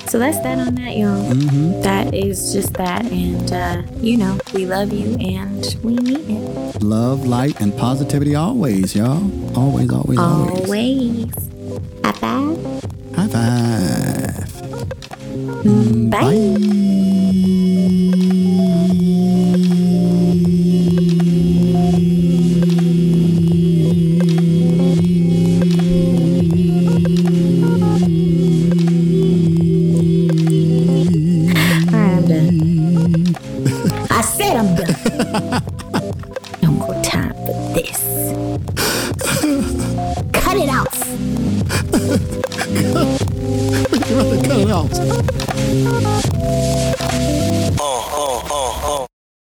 so that's that on that y'all Mm-hmm. That is just that and uh you know we love you and we need it Love, light, and positivity always, y'all. Always, always, always. always High five. High five. Bye. Bye.